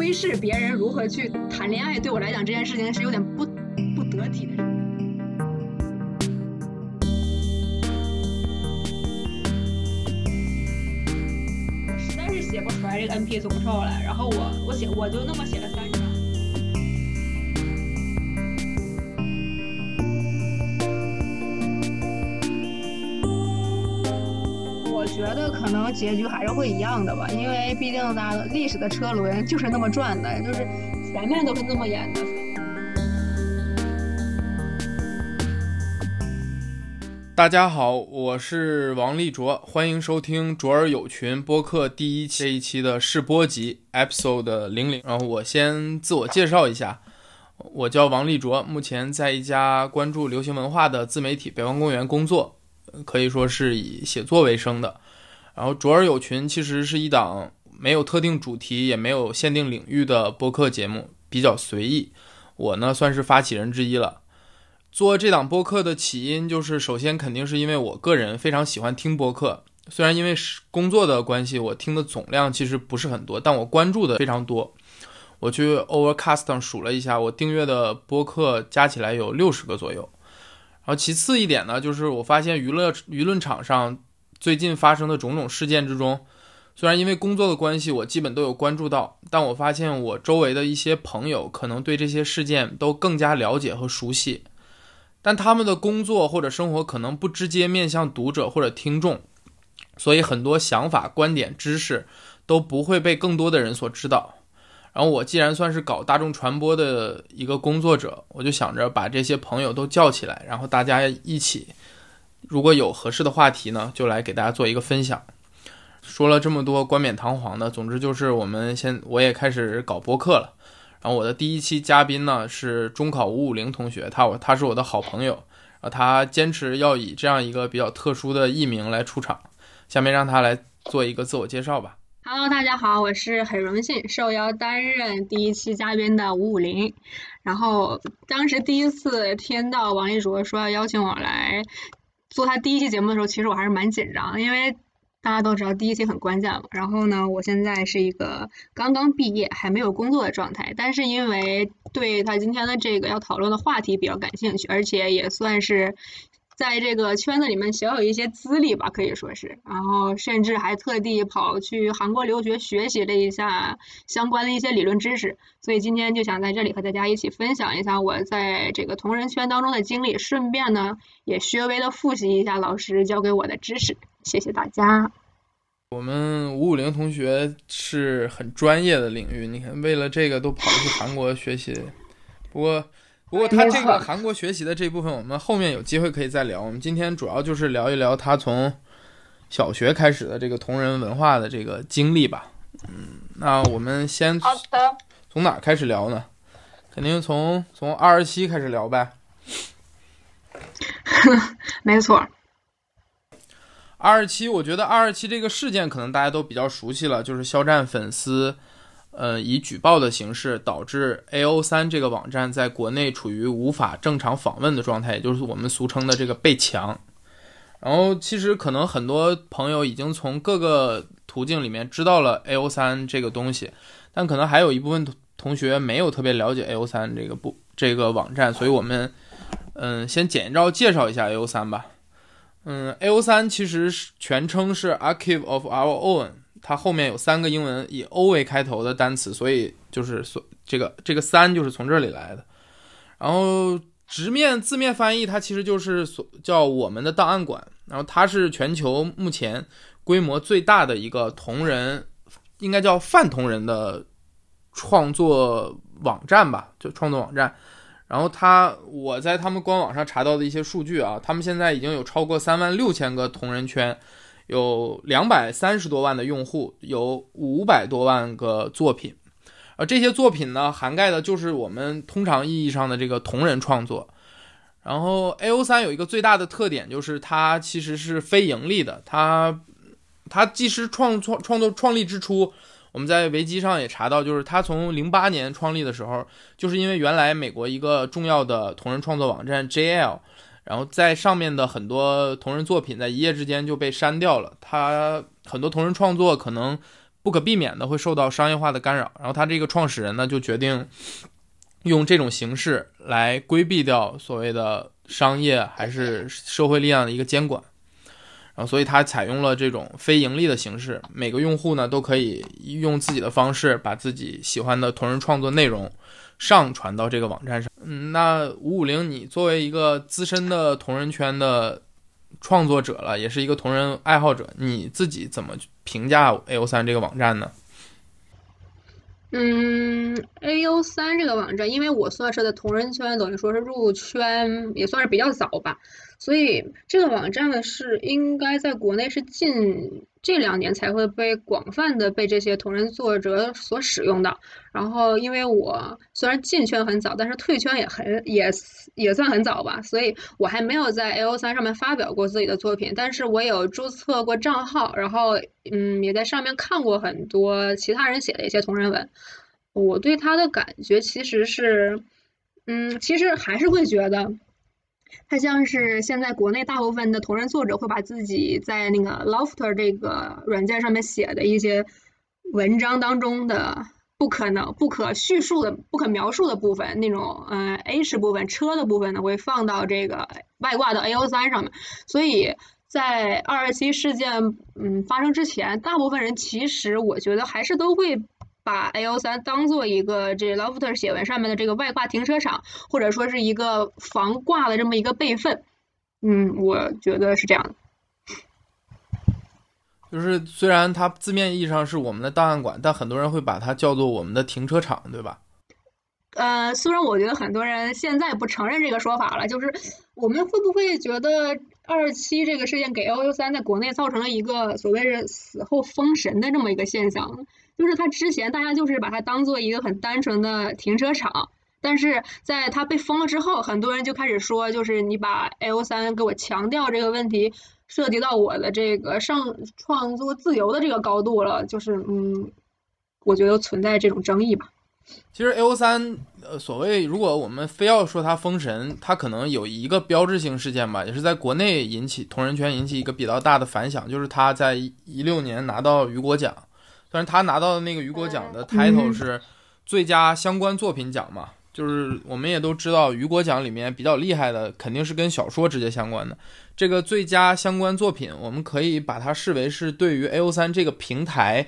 窥视别人如何去谈恋爱，对我来讲这件事情是有点不不得体的。我实在是写不出来这个 NP 总数了，然后我我写我就那么写了觉得可能结局还是会一样的吧，因为毕竟大家历史的车轮就是那么转的，就是前面都是这么演的。大家好，我是王立卓，欢迎收听卓尔有群播客第一期这一期的试播集 episode 零零。然后我先自我介绍一下，我叫王立卓，目前在一家关注流行文化的自媒体北方公园工作。可以说是以写作为生的，然后卓尔有群其实是一档没有特定主题也没有限定领域的播客节目，比较随意。我呢算是发起人之一了。做这档播客的起因就是，首先肯定是因为我个人非常喜欢听播客，虽然因为是工作的关系，我听的总量其实不是很多，但我关注的非常多。我去 Overcast 上数了一下，我订阅的播客加起来有六十个左右。然后其次一点呢，就是我发现娱乐舆论场上最近发生的种种事件之中，虽然因为工作的关系我基本都有关注到，但我发现我周围的一些朋友可能对这些事件都更加了解和熟悉，但他们的工作或者生活可能不直接面向读者或者听众，所以很多想法、观点、知识都不会被更多的人所知道。然后我既然算是搞大众传播的一个工作者，我就想着把这些朋友都叫起来，然后大家一起，如果有合适的话题呢，就来给大家做一个分享。说了这么多冠冕堂皇的，总之就是我们先我也开始搞播客了。然后我的第一期嘉宾呢是中考五五零同学，他我他是我的好朋友，啊，他坚持要以这样一个比较特殊的艺名来出场。下面让他来做一个自我介绍吧。Hello，大家好，我是很荣幸受邀担任第一期嘉宾的五五零。然后当时第一次听到王一卓说要邀请我来做他第一期节目的时候，其实我还是蛮紧张，因为大家都知道第一期很关键嘛。然后呢，我现在是一个刚刚毕业还没有工作的状态，但是因为对他今天的这个要讨论的话题比较感兴趣，而且也算是。在这个圈子里面小有一些资历吧，可以说是，然后甚至还特地跑去韩国留学学习了一下相关的一些理论知识，所以今天就想在这里和大家一起分享一下我在这个同人圈当中的经历，顺便呢也稍微的复习一下老师教给我的知识，谢谢大家。我们五五零同学是很专业的领域，你看为了这个都跑去韩国学习，不过。不过他这个韩国学习的这部分，我们后面有机会可以再聊。我们今天主要就是聊一聊他从小学开始的这个同人文化的这个经历吧。嗯，那我们先从哪开始聊呢？肯定从从二十七开始聊呗。没错。二十七，我觉得二十七这个事件可能大家都比较熟悉了，就是肖战粉丝。呃，以举报的形式导致 A O 三这个网站在国内处于无法正常访问的状态，也就是我们俗称的这个被墙。然后，其实可能很多朋友已经从各个途径里面知道了 A O 三这个东西，但可能还有一部分同学没有特别了解 A O 三这个不这个网站，所以我们嗯先简要介绍一下 A O 三吧。嗯，A O 三其实是全称是 Archive of Our Own。它后面有三个英文以 O 为开头的单词，所以就是所这个这个三就是从这里来的。然后直面字面翻译，它其实就是所叫我们的档案馆。然后它是全球目前规模最大的一个同人，应该叫泛同人的创作网站吧，就创作网站。然后它我在他们官网上查到的一些数据啊，他们现在已经有超过三万六千个同人圈。有两百三十多万的用户，有五百多万个作品，而这些作品呢，涵盖的就是我们通常意义上的这个同人创作。然后 A O 三有一个最大的特点，就是它其实是非盈利的。它它既是创创创作创立之初，我们在维基上也查到，就是它从零八年创立的时候，就是因为原来美国一个重要的同人创作网站 J L。然后在上面的很多同人作品在一夜之间就被删掉了。他很多同人创作可能不可避免的会受到商业化的干扰。然后他这个创始人呢，就决定用这种形式来规避掉所谓的商业还是社会力量的一个监管。然后，所以他采用了这种非盈利的形式，每个用户呢都可以用自己的方式把自己喜欢的同人创作内容上传到这个网站上。嗯，那五五零，你作为一个资深的同人圈的创作者了，也是一个同人爱好者，你自己怎么评价 A O 三这个网站呢？嗯，A U 三这个网站，因为我算是在同人圈，等于说是入圈也算是比较早吧，所以这个网站呢是应该在国内是近这两年才会被广泛的被这些同人作者所使用的。然后，因为我虽然进圈很早，但是退圈也很也也算很早吧，所以我还没有在 A O 三上面发表过自己的作品，但是我有注册过账号，然后嗯，也在上面看过很多其他人写的一些同人文。我对他的感觉其实是，嗯，其实还是会觉得，它像是现在国内大部分的同人作者会把自己在那个 Lofter 这个软件上面写的一些文章当中的不可能、不可叙述的、不可描述的部分，那种嗯 A 式部分、车的部分呢，会放到这个外挂到 A O 三上面。所以在二二七事件嗯发生之前，大部分人其实我觉得还是都会。把 A 三当做一个这 Lofter 写文上面的这个外挂停车场，或者说是一个防挂的这么一个备份，嗯，我觉得是这样的。就是虽然它字面意义上是我们的档案馆，但很多人会把它叫做我们的停车场，对吧？呃，虽然我觉得很多人现在不承认这个说法了，就是我们会不会觉得二七这个事件给 A O 三在国内造成了一个所谓是死后封神的这么一个现象？就是他之前大家就是把它当做一个很单纯的停车场，但是在它被封了之后，很多人就开始说，就是你把 A O 三给我强调这个问题，涉及到我的这个上创作自由的这个高度了，就是嗯，我觉得存在这种争议吧。其实 A O 三，呃，所谓如果我们非要说它封神，它可能有一个标志性事件吧，也是在国内引起同人圈引起一个比较大的反响，就是他在一六年拿到雨果奖。虽然他拿到的那个雨果奖的 title 是最佳相关作品奖嘛，就是我们也都知道雨果奖里面比较厉害的肯定是跟小说直接相关的。这个最佳相关作品，我们可以把它视为是对于 A O 三这个平台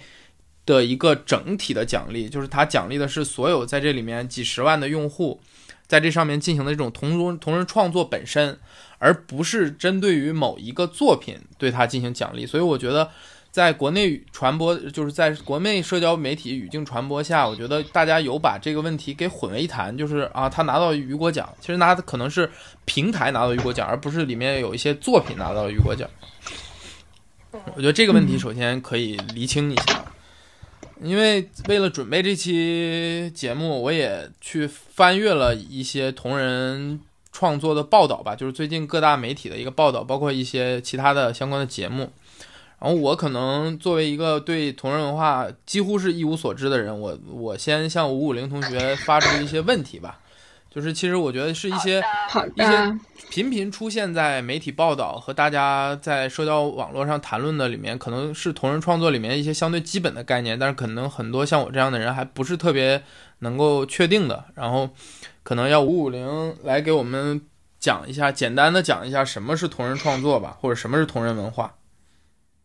的一个整体的奖励，就是它奖励的是所有在这里面几十万的用户在这上面进行的这种同人同人创作本身，而不是针对于某一个作品对它进行奖励。所以我觉得。在国内传播，就是在国内社交媒体语境传播下，我觉得大家有把这个问题给混为一谈，就是啊，他拿到雨果奖，其实拿的可能是平台拿到雨果奖，而不是里面有一些作品拿到雨果奖。我觉得这个问题首先可以厘清一下，因为为了准备这期节目，我也去翻阅了一些同人创作的报道吧，就是最近各大媒体的一个报道，包括一些其他的相关的节目。然后我可能作为一个对同人文化几乎是一无所知的人，我我先向五五零同学 发出一些问题吧，就是其实我觉得是一些一些频频出现在媒体报道和大家在社交网络上谈论的里面，可能是同人创作里面一些相对基本的概念，但是可能很多像我这样的人还不是特别能够确定的，然后可能要五五零来给我们讲一下，简单的讲一下什么是同人创作吧，或者什么是同人文化。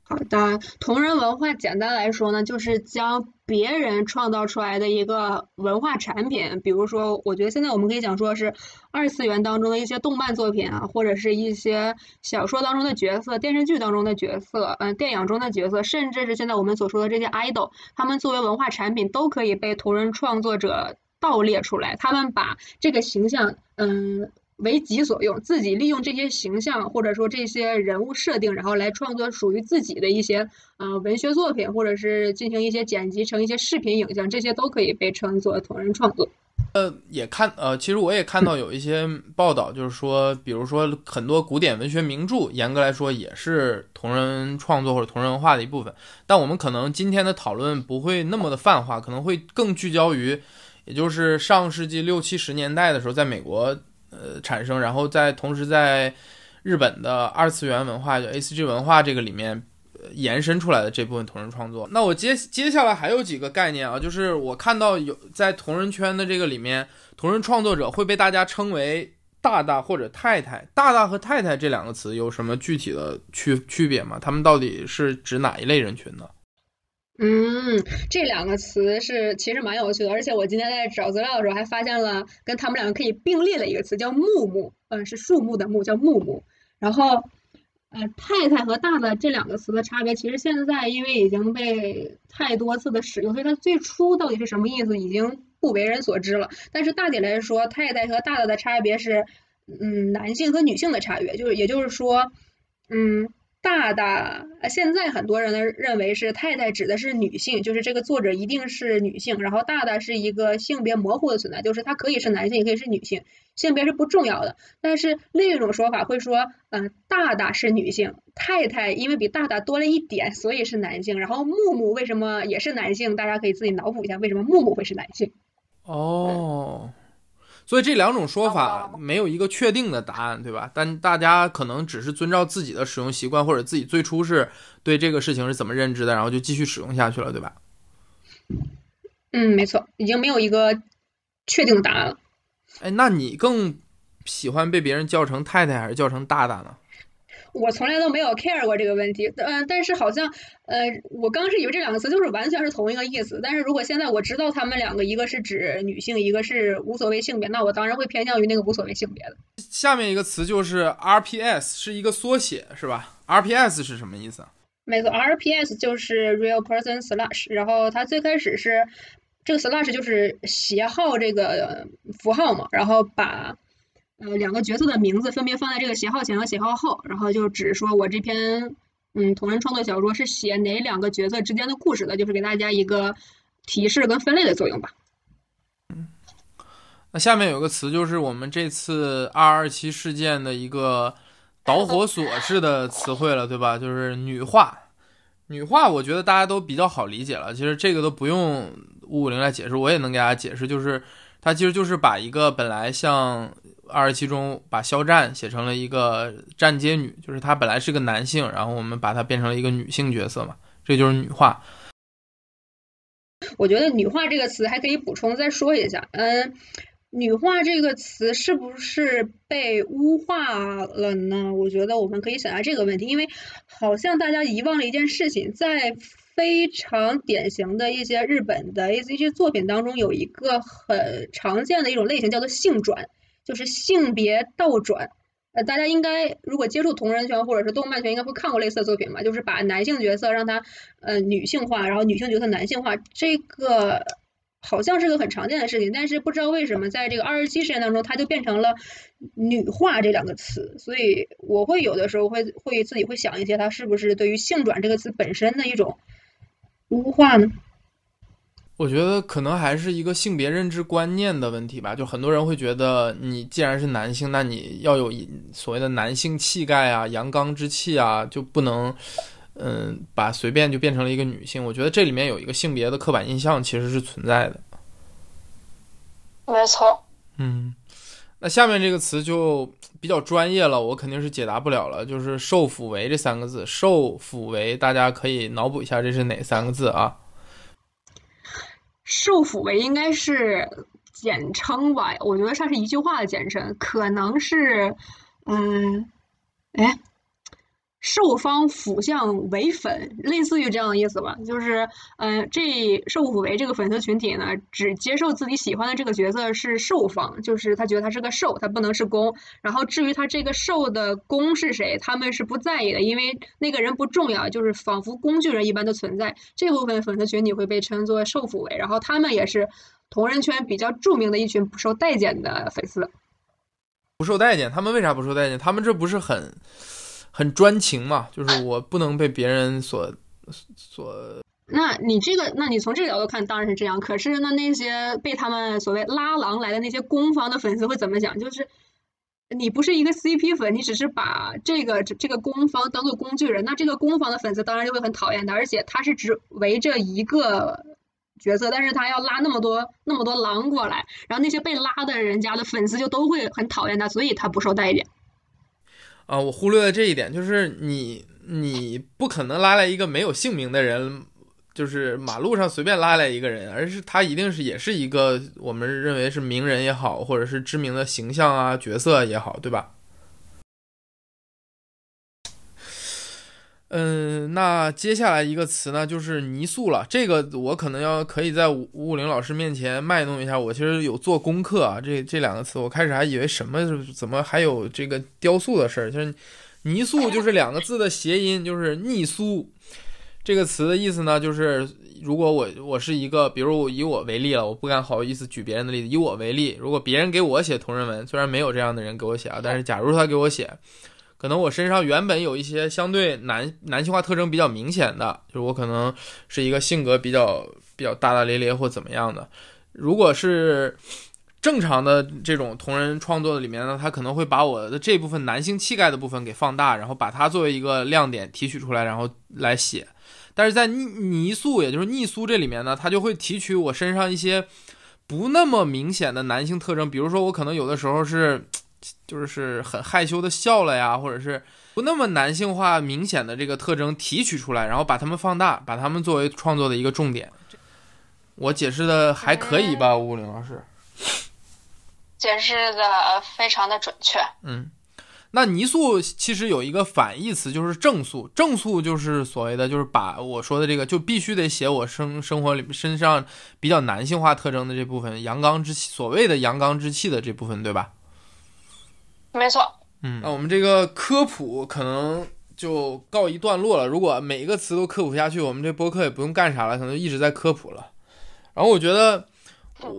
好的，同人文化简单来说呢，就是将别人创造出来的一个文化产品，比如说，我觉得现在我们可以讲说是二次元当中的一些动漫作品啊，或者是一些小说当中的角色、电视剧当中的角色、嗯，电影中的角色，甚至是现在我们所说的这些 idol，他们作为文化产品都可以被同人创作者盗猎出来，他们把这个形象，嗯。为己所用，自己利用这些形象或者说这些人物设定，然后来创作属于自己的一些呃文学作品，或者是进行一些剪辑成一些视频影像，这些都可以被称作同人创作。呃，也看呃，其实我也看到有一些报道，就是说，比如说很多古典文学名著，严格来说也是同人创作或者同人文化的一部分。但我们可能今天的讨论不会那么的泛化，可能会更聚焦于，也就是上世纪六七十年代的时候，在美国。呃，产生，然后在同时在日本的二次元文化，就 A C G 文化这个里面，延伸出来的这部分同人创作。那我接接下来还有几个概念啊，就是我看到有在同人圈的这个里面，同人创作者会被大家称为大大或者太太。大大和太太这两个词有什么具体的区区别吗？他们到底是指哪一类人群呢？嗯，这两个词是其实蛮有趣的，而且我今天在找资料的时候还发现了跟他们两个可以并列的一个词，叫木木，嗯，是树木的木，叫木木。然后，呃，太太和大大这两个词的差别，其实现在因为已经被太多次的使用，所以它最初到底是什么意思已经不为人所知了。但是大体来说，太太和大大的差别是，嗯，男性和女性的差别，就是也就是说，嗯。大大，现在很多人呢认为是太太指的是女性，就是这个作者一定是女性。然后大大是一个性别模糊的存在，就是它可以是男性，也可以是女性，性别是不重要的。但是另一种说法会说，嗯，大大是女性，太太因为比大大多了一点，所以是男性。然后木木为什么也是男性？大家可以自己脑补一下，为什么木木会是男性？哦。所以这两种说法没有一个确定的答案，对吧？但大家可能只是遵照自己的使用习惯，或者自己最初是对这个事情是怎么认知的，然后就继续使用下去了，对吧？嗯，没错，已经没有一个确定的答案了。哎，那你更喜欢被别人叫成太太还是叫成大大呢？我从来都没有 care 过这个问题，嗯，但是好像，呃，我刚是以为这两个词就是完全是同一个意思，但是如果现在我知道他们两个一个是指女性，一个是无所谓性别，那我当然会偏向于那个无所谓性别的。下面一个词就是 RPS，是一个缩写，是吧？RPS 是什么意思？没错，RPS 就是 Real Person Slash，然后它最开始是这个 Slash 就是斜号这个符号嘛，然后把。呃，两个角色的名字分别放在这个斜号前和斜号后，然后就只说我这篇嗯同人创作小说是写哪两个角色之间的故事的，就是给大家一个提示跟分类的作用吧。嗯，那下面有个词就是我们这次二二七事件的一个导火索式的词汇了，对吧？就是女化。女化，我觉得大家都比较好理解了，其实这个都不用五五零来解释，我也能给大家解释，就是它其实就是把一个本来像。二十七中把肖战写成了一个站街女，就是他本来是个男性，然后我们把她变成了一个女性角色嘛，这就是女化。我觉得“女化”这个词还可以补充再说一下，嗯，“女化”这个词是不是被污化了呢？我觉得我们可以想下这个问题，因为好像大家遗忘了一件事情，在非常典型的一些日本的 A C G 作品当中，有一个很常见的一种类型叫做性转。就是性别倒转，呃，大家应该如果接触同人圈或者是动漫圈，应该会看过类似的作品吧？就是把男性角色让他呃女性化，然后女性角色男性化，这个好像是个很常见的事情，但是不知道为什么在这个二十七事件当中，它就变成了女化这两个词，所以我会有的时候会会自己会想一些，它是不是对于性转这个词本身的一种污化呢？我觉得可能还是一个性别认知观念的问题吧，就很多人会觉得你既然是男性，那你要有所谓的男性气概啊、阳刚之气啊，就不能，嗯，把随便就变成了一个女性。我觉得这里面有一个性别的刻板印象其实是存在的。没错。嗯，那下面这个词就比较专业了，我肯定是解答不了了。就是“受抚为”这三个字，“受抚为”，大家可以脑补一下这是哪三个字啊？受抚为应该是简称吧，我觉得它是一句话的简称，可能是，嗯，哎。受方辅相为粉，类似于这样的意思吧。就是，嗯，这受辅为这个粉丝群体呢，只接受自己喜欢的这个角色是受方，就是他觉得他是个受，他不能是攻。然后至于他这个受的攻是谁，他们是不在意的，因为那个人不重要，就是仿佛工具人一般的存在。这部分粉丝群体会被称作受辅为，然后他们也是同人圈比较著名的一群不受待见的粉丝。不受待见，他们为啥不受待见？他们这不是很？很专情嘛，就是我不能被别人所所。那你这个，那你从这个角度看，当然是这样。可是那那些被他们所谓拉郎来的那些攻方的粉丝会怎么想？就是你不是一个 CP 粉，你只是把这个这个攻方当做工具人，那这个攻方的粉丝当然就会很讨厌他。而且他是只围着一个角色，但是他要拉那么多那么多狼过来，然后那些被拉的人家的粉丝就都会很讨厌他，所以他不受待见。啊，我忽略了这一点，就是你你不可能拉来一个没有姓名的人，就是马路上随便拉来一个人，而是他一定是也是一个我们认为是名人也好，或者是知名的形象啊角色也好，对吧？嗯，那接下来一个词呢，就是泥塑了。这个我可能要可以在五五零老师面前卖弄一下。我其实有做功课啊，这这两个词，我开始还以为什么怎么还有这个雕塑的事儿，就是泥塑就是两个字的谐音，就是逆苏。这个词的意思呢，就是如果我我是一个，比如以我为例了，我不敢好意思举别人的例子，以我为例，如果别人给我写同人文，虽然没有这样的人给我写啊，但是假如他给我写。可能我身上原本有一些相对男男性化特征比较明显的，就是我可能是一个性格比较比较大大咧咧或怎么样的。如果是正常的这种同人创作的里面呢，他可能会把我的这部分男性气概的部分给放大，然后把它作为一个亮点提取出来，然后来写。但是在泥泥塑，也就是逆苏这里面呢，他就会提取我身上一些不那么明显的男性特征，比如说我可能有的时候是。就是很害羞的笑了呀，或者是不那么男性化明显的这个特征提取出来，然后把它们放大，把它们作为创作的一个重点。我解释的还可以吧，吴林老师？解释的非常的准确。嗯，那泥塑其实有一个反义词，就是正塑。正塑就是所谓的，就是把我说的这个，就必须得写我生生活里身上比较男性化特征的这部分阳刚之气，所谓的阳刚之气的这部分，对吧？没错，嗯，那我们这个科普可能就告一段落了。如果每一个词都科普下去，我们这播客也不用干啥了，可能一直在科普了。然后我觉得，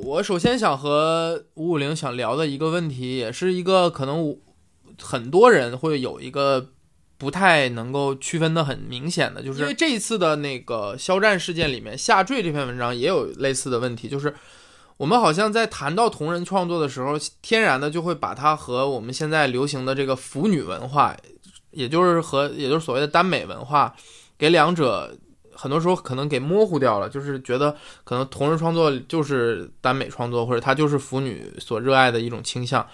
我首先想和五五零想聊的一个问题，也是一个可能很多人会有一个不太能够区分的很明显的，就是因为这一次的那个肖战事件里面，下坠这篇文章也有类似的问题，就是。我们好像在谈到同人创作的时候，天然的就会把它和我们现在流行的这个腐女文化，也就是和也就是所谓的耽美文化，给两者很多时候可能给模糊掉了，就是觉得可能同人创作就是耽美创作，或者它就是腐女所热爱的一种倾向。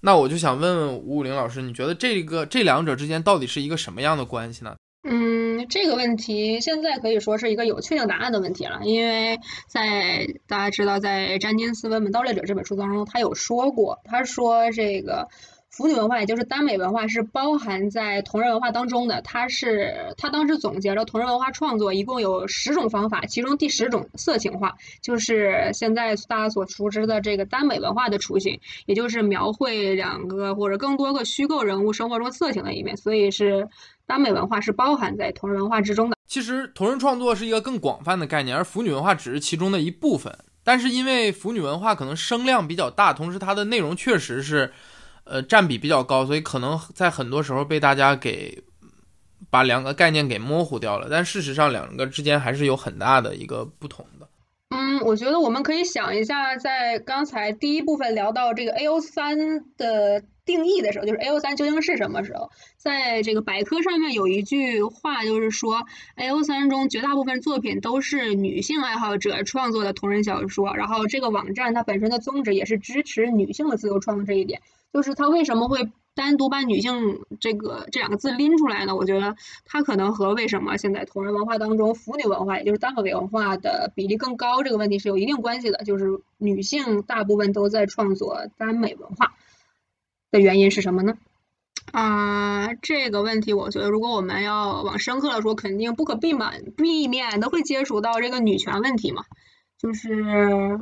那我就想问问吴武玲老师，你觉得这个这两者之间到底是一个什么样的关系呢？嗯，这个问题现在可以说是一个有确定答案的问题了，因为在大家知道，在詹金斯《文本盗猎者》这本书当中，他有说过，他说这个腐女文化，也就是耽美文化，是包含在同人文化当中的。它是他当时总结了同人文化创作一共有十种方法，其中第十种色情化，就是现在大家所熟知的这个耽美文化的雏形，也就是描绘两个或者更多个虚构人物生活中色情的一面，所以是。耽美文化是包含在同人文化之中的。其实，同人创作是一个更广泛的概念，而腐女文化只是其中的一部分。但是，因为腐女文化可能声量比较大，同时它的内容确实是，呃，占比比较高，所以可能在很多时候被大家给把两个概念给模糊掉了。但事实上，两个之间还是有很大的一个不同的。嗯，我觉得我们可以想一下，在刚才第一部分聊到这个 A O 三的。定义的时候，就是 A O 三究竟是什么时候？在这个百科上面有一句话，就是说 A O 三中绝大部分作品都是女性爱好者创作的同人小说。然后这个网站它本身的宗旨也是支持女性的自由创作这一点。就是它为什么会单独把女性这个这两个字拎出来呢？我觉得它可能和为什么现在同人文化当中腐女文化，也就是耽美文化的比例更高这个问题是有一定关系的。就是女性大部分都在创作耽美文化。的原因是什么呢？啊，这个问题，我觉得如果我们要往深刻的说，肯定不可避免避免的会接触到这个女权问题嘛。就是，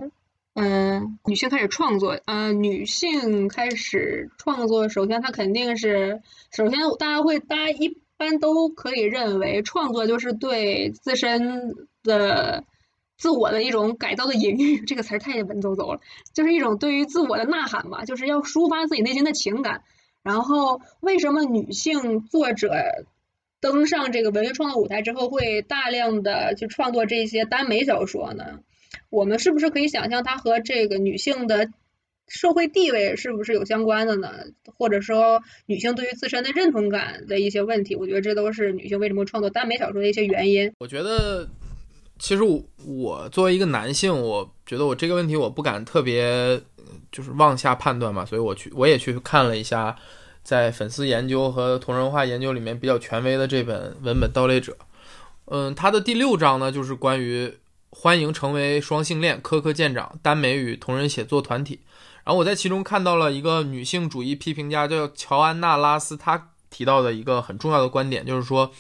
嗯，女性开始创作，呃，女性开始创作，首先她肯定是，首先大家会，大家一般都可以认为，创作就是对自身的。自我的一种改造的隐喻，这个词儿太文绉绉了，就是一种对于自我的呐喊吧，就是要抒发自己内心的情感。然后，为什么女性作者登上这个文学创作舞台之后，会大量的去创作这些耽美小说呢？我们是不是可以想象，它和这个女性的社会地位是不是有相关的呢？或者说，女性对于自身的认同感的一些问题？我觉得这都是女性为什么创作耽美小说的一些原因。我觉得。其实我我作为一个男性，我觉得我这个问题我不敢特别就是妄下判断嘛，所以我去我也去看了一下在粉丝研究和同人化研究里面比较权威的这本文本《盗猎者》。嗯，它的第六章呢，就是关于欢迎成为双性恋，科科舰长耽美与同人写作团体。然后我在其中看到了一个女性主义批评家叫乔安娜拉斯，她提到的一个很重要的观点，就是说，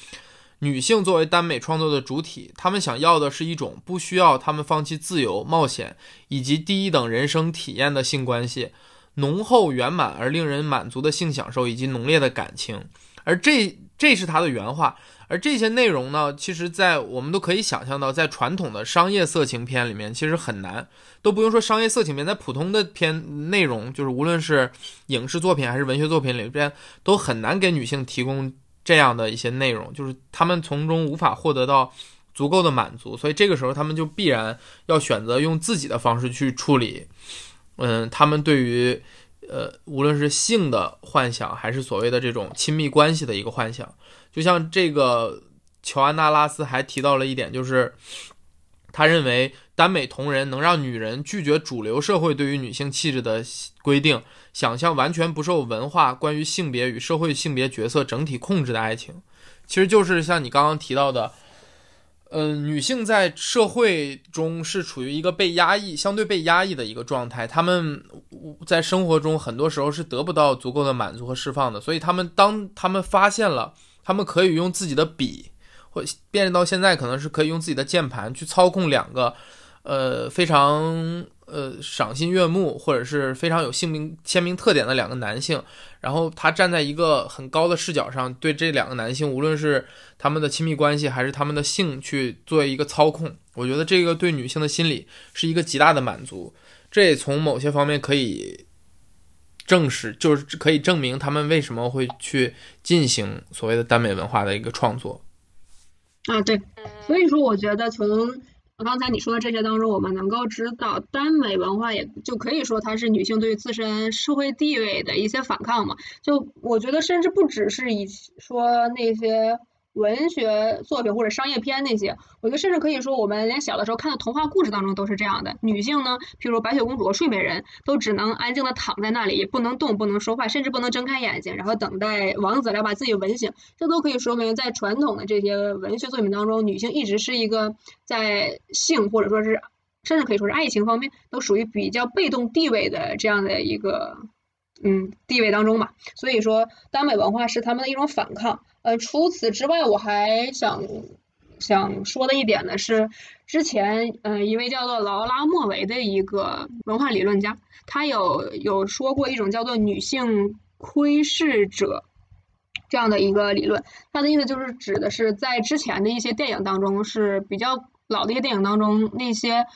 女性作为耽美创作的主体，她们想要的是一种不需要她们放弃自由、冒险以及第一等人生体验的性关系，浓厚圆满而令人满足的性享受以及浓烈的感情。而这这是她的原话。而这些内容呢，其实，在我们都可以想象到，在传统的商业色情片里面，其实很难，都不用说商业色情片，在普通的片内容，就是无论是影视作品还是文学作品里边，都很难给女性提供这样的一些内容，就是她们从中无法获得到足够的满足，所以这个时候，她们就必然要选择用自己的方式去处理，嗯，她们对于，呃，无论是性的幻想，还是所谓的这种亲密关系的一个幻想。就像这个乔安娜拉斯还提到了一点，就是他认为耽美同人能让女人拒绝主流社会对于女性气质的规定，想象完全不受文化关于性别与社会性别角色整体控制的爱情，其实就是像你刚刚提到的，嗯，女性在社会中是处于一个被压抑、相对被压抑的一个状态，她们在生活中很多时候是得不到足够的满足和释放的，所以她们当她们发现了。她们可以用自己的笔，或变到现在可能是可以用自己的键盘去操控两个，呃，非常呃赏心悦目或者是非常有姓名鲜明特点的两个男性。然后他站在一个很高的视角上，对这两个男性，无论是他们的亲密关系还是他们的性，去做一个操控。我觉得这个对女性的心理是一个极大的满足。这也从某些方面可以。证实就是可以证明他们为什么会去进行所谓的耽美文化的一个创作啊，对，所以说我觉得从刚才你说的这些当中，我们能够知道耽美文化也就可以说它是女性对自身社会地位的一些反抗嘛。就我觉得甚至不只是以说那些。文学作品或者商业片那些，我觉得甚至可以说，我们连小的时候看的童话故事当中都是这样的。女性呢，譬如白雪公主和睡美人，都只能安静的躺在那里，不能动，不能说话，甚至不能睁开眼睛，然后等待王子来把自己吻醒。这都可以说明，在传统的这些文学作品当中，女性一直是一个在性或者说是甚至可以说是爱情方面都属于比较被动地位的这样的一个嗯地位当中嘛。所以说，耽美文化是他们的一种反抗。呃，除此之外，我还想想说的一点呢是，之前呃一位叫做劳拉莫维的一个文化理论家，他有有说过一种叫做女性窥视者这样的一个理论。他的意思就是指的是在之前的一些电影当中是比较老的一些电影当中，那些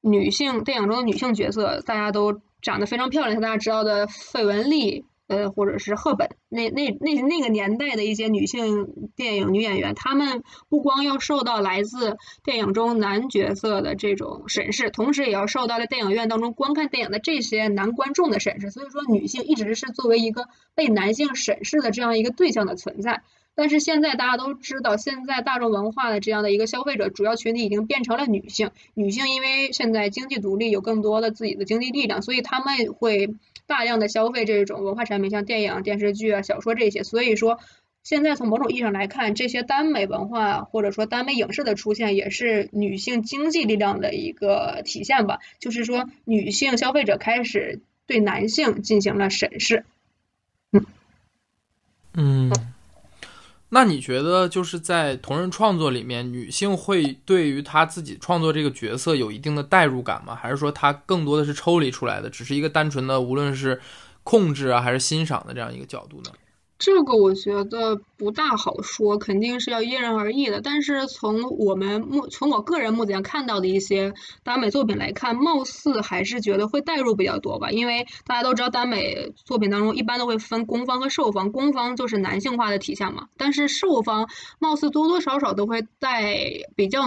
女性电影中的女性角色，大家都长得非常漂亮，像大家知道的费雯丽。呃，或者是赫本那那那那个年代的一些女性电影女演员，她们不光要受到来自电影中男角色的这种审视，同时也要受到了电影院当中观看电影的这些男观众的审视。所以说，女性一直是作为一个被男性审视的这样一个对象的存在。但是现在大家都知道，现在大众文化的这样的一个消费者主要群体已经变成了女性。女性因为现在经济独立，有更多的自己的经济力量，所以他们会。大量的消费这种文化产品，像电影、电视剧啊、小说这些，所以说现在从某种意义上来看，这些耽美文化或者说耽美影视的出现，也是女性经济力量的一个体现吧。就是说，女性消费者开始对男性进行了审视。嗯嗯。那你觉得就是在同人创作里面，女性会对于她自己创作这个角色有一定的代入感吗？还是说她更多的是抽离出来的，只是一个单纯的无论是控制啊还是欣赏的这样一个角度呢？这个我觉得不大好说，肯定是要因人而异的。但是从我们目从我个人目前看到的一些耽美作品来看，貌似还是觉得会代入比较多吧。因为大家都知道，耽美作品当中一般都会分攻方和受方，攻方就是男性化的体现嘛。但是受方貌似多多少少都会带比较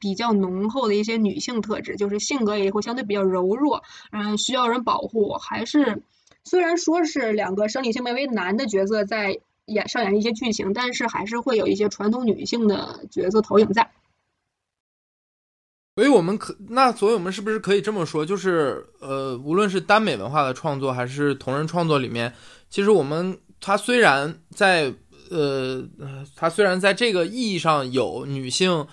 比较浓厚的一些女性特质，就是性格也会相对比较柔弱，嗯，需要人保护，还是。虽然说是两个生理性别为男的角色在演上演一些剧情，但是还是会有一些传统女性的角色投影在。所以我们可那，所以我们是不是可以这么说，就是呃，无论是耽美文化的创作，还是同人创作里面，其实我们它虽然在呃，它虽然在这个意义上有女性，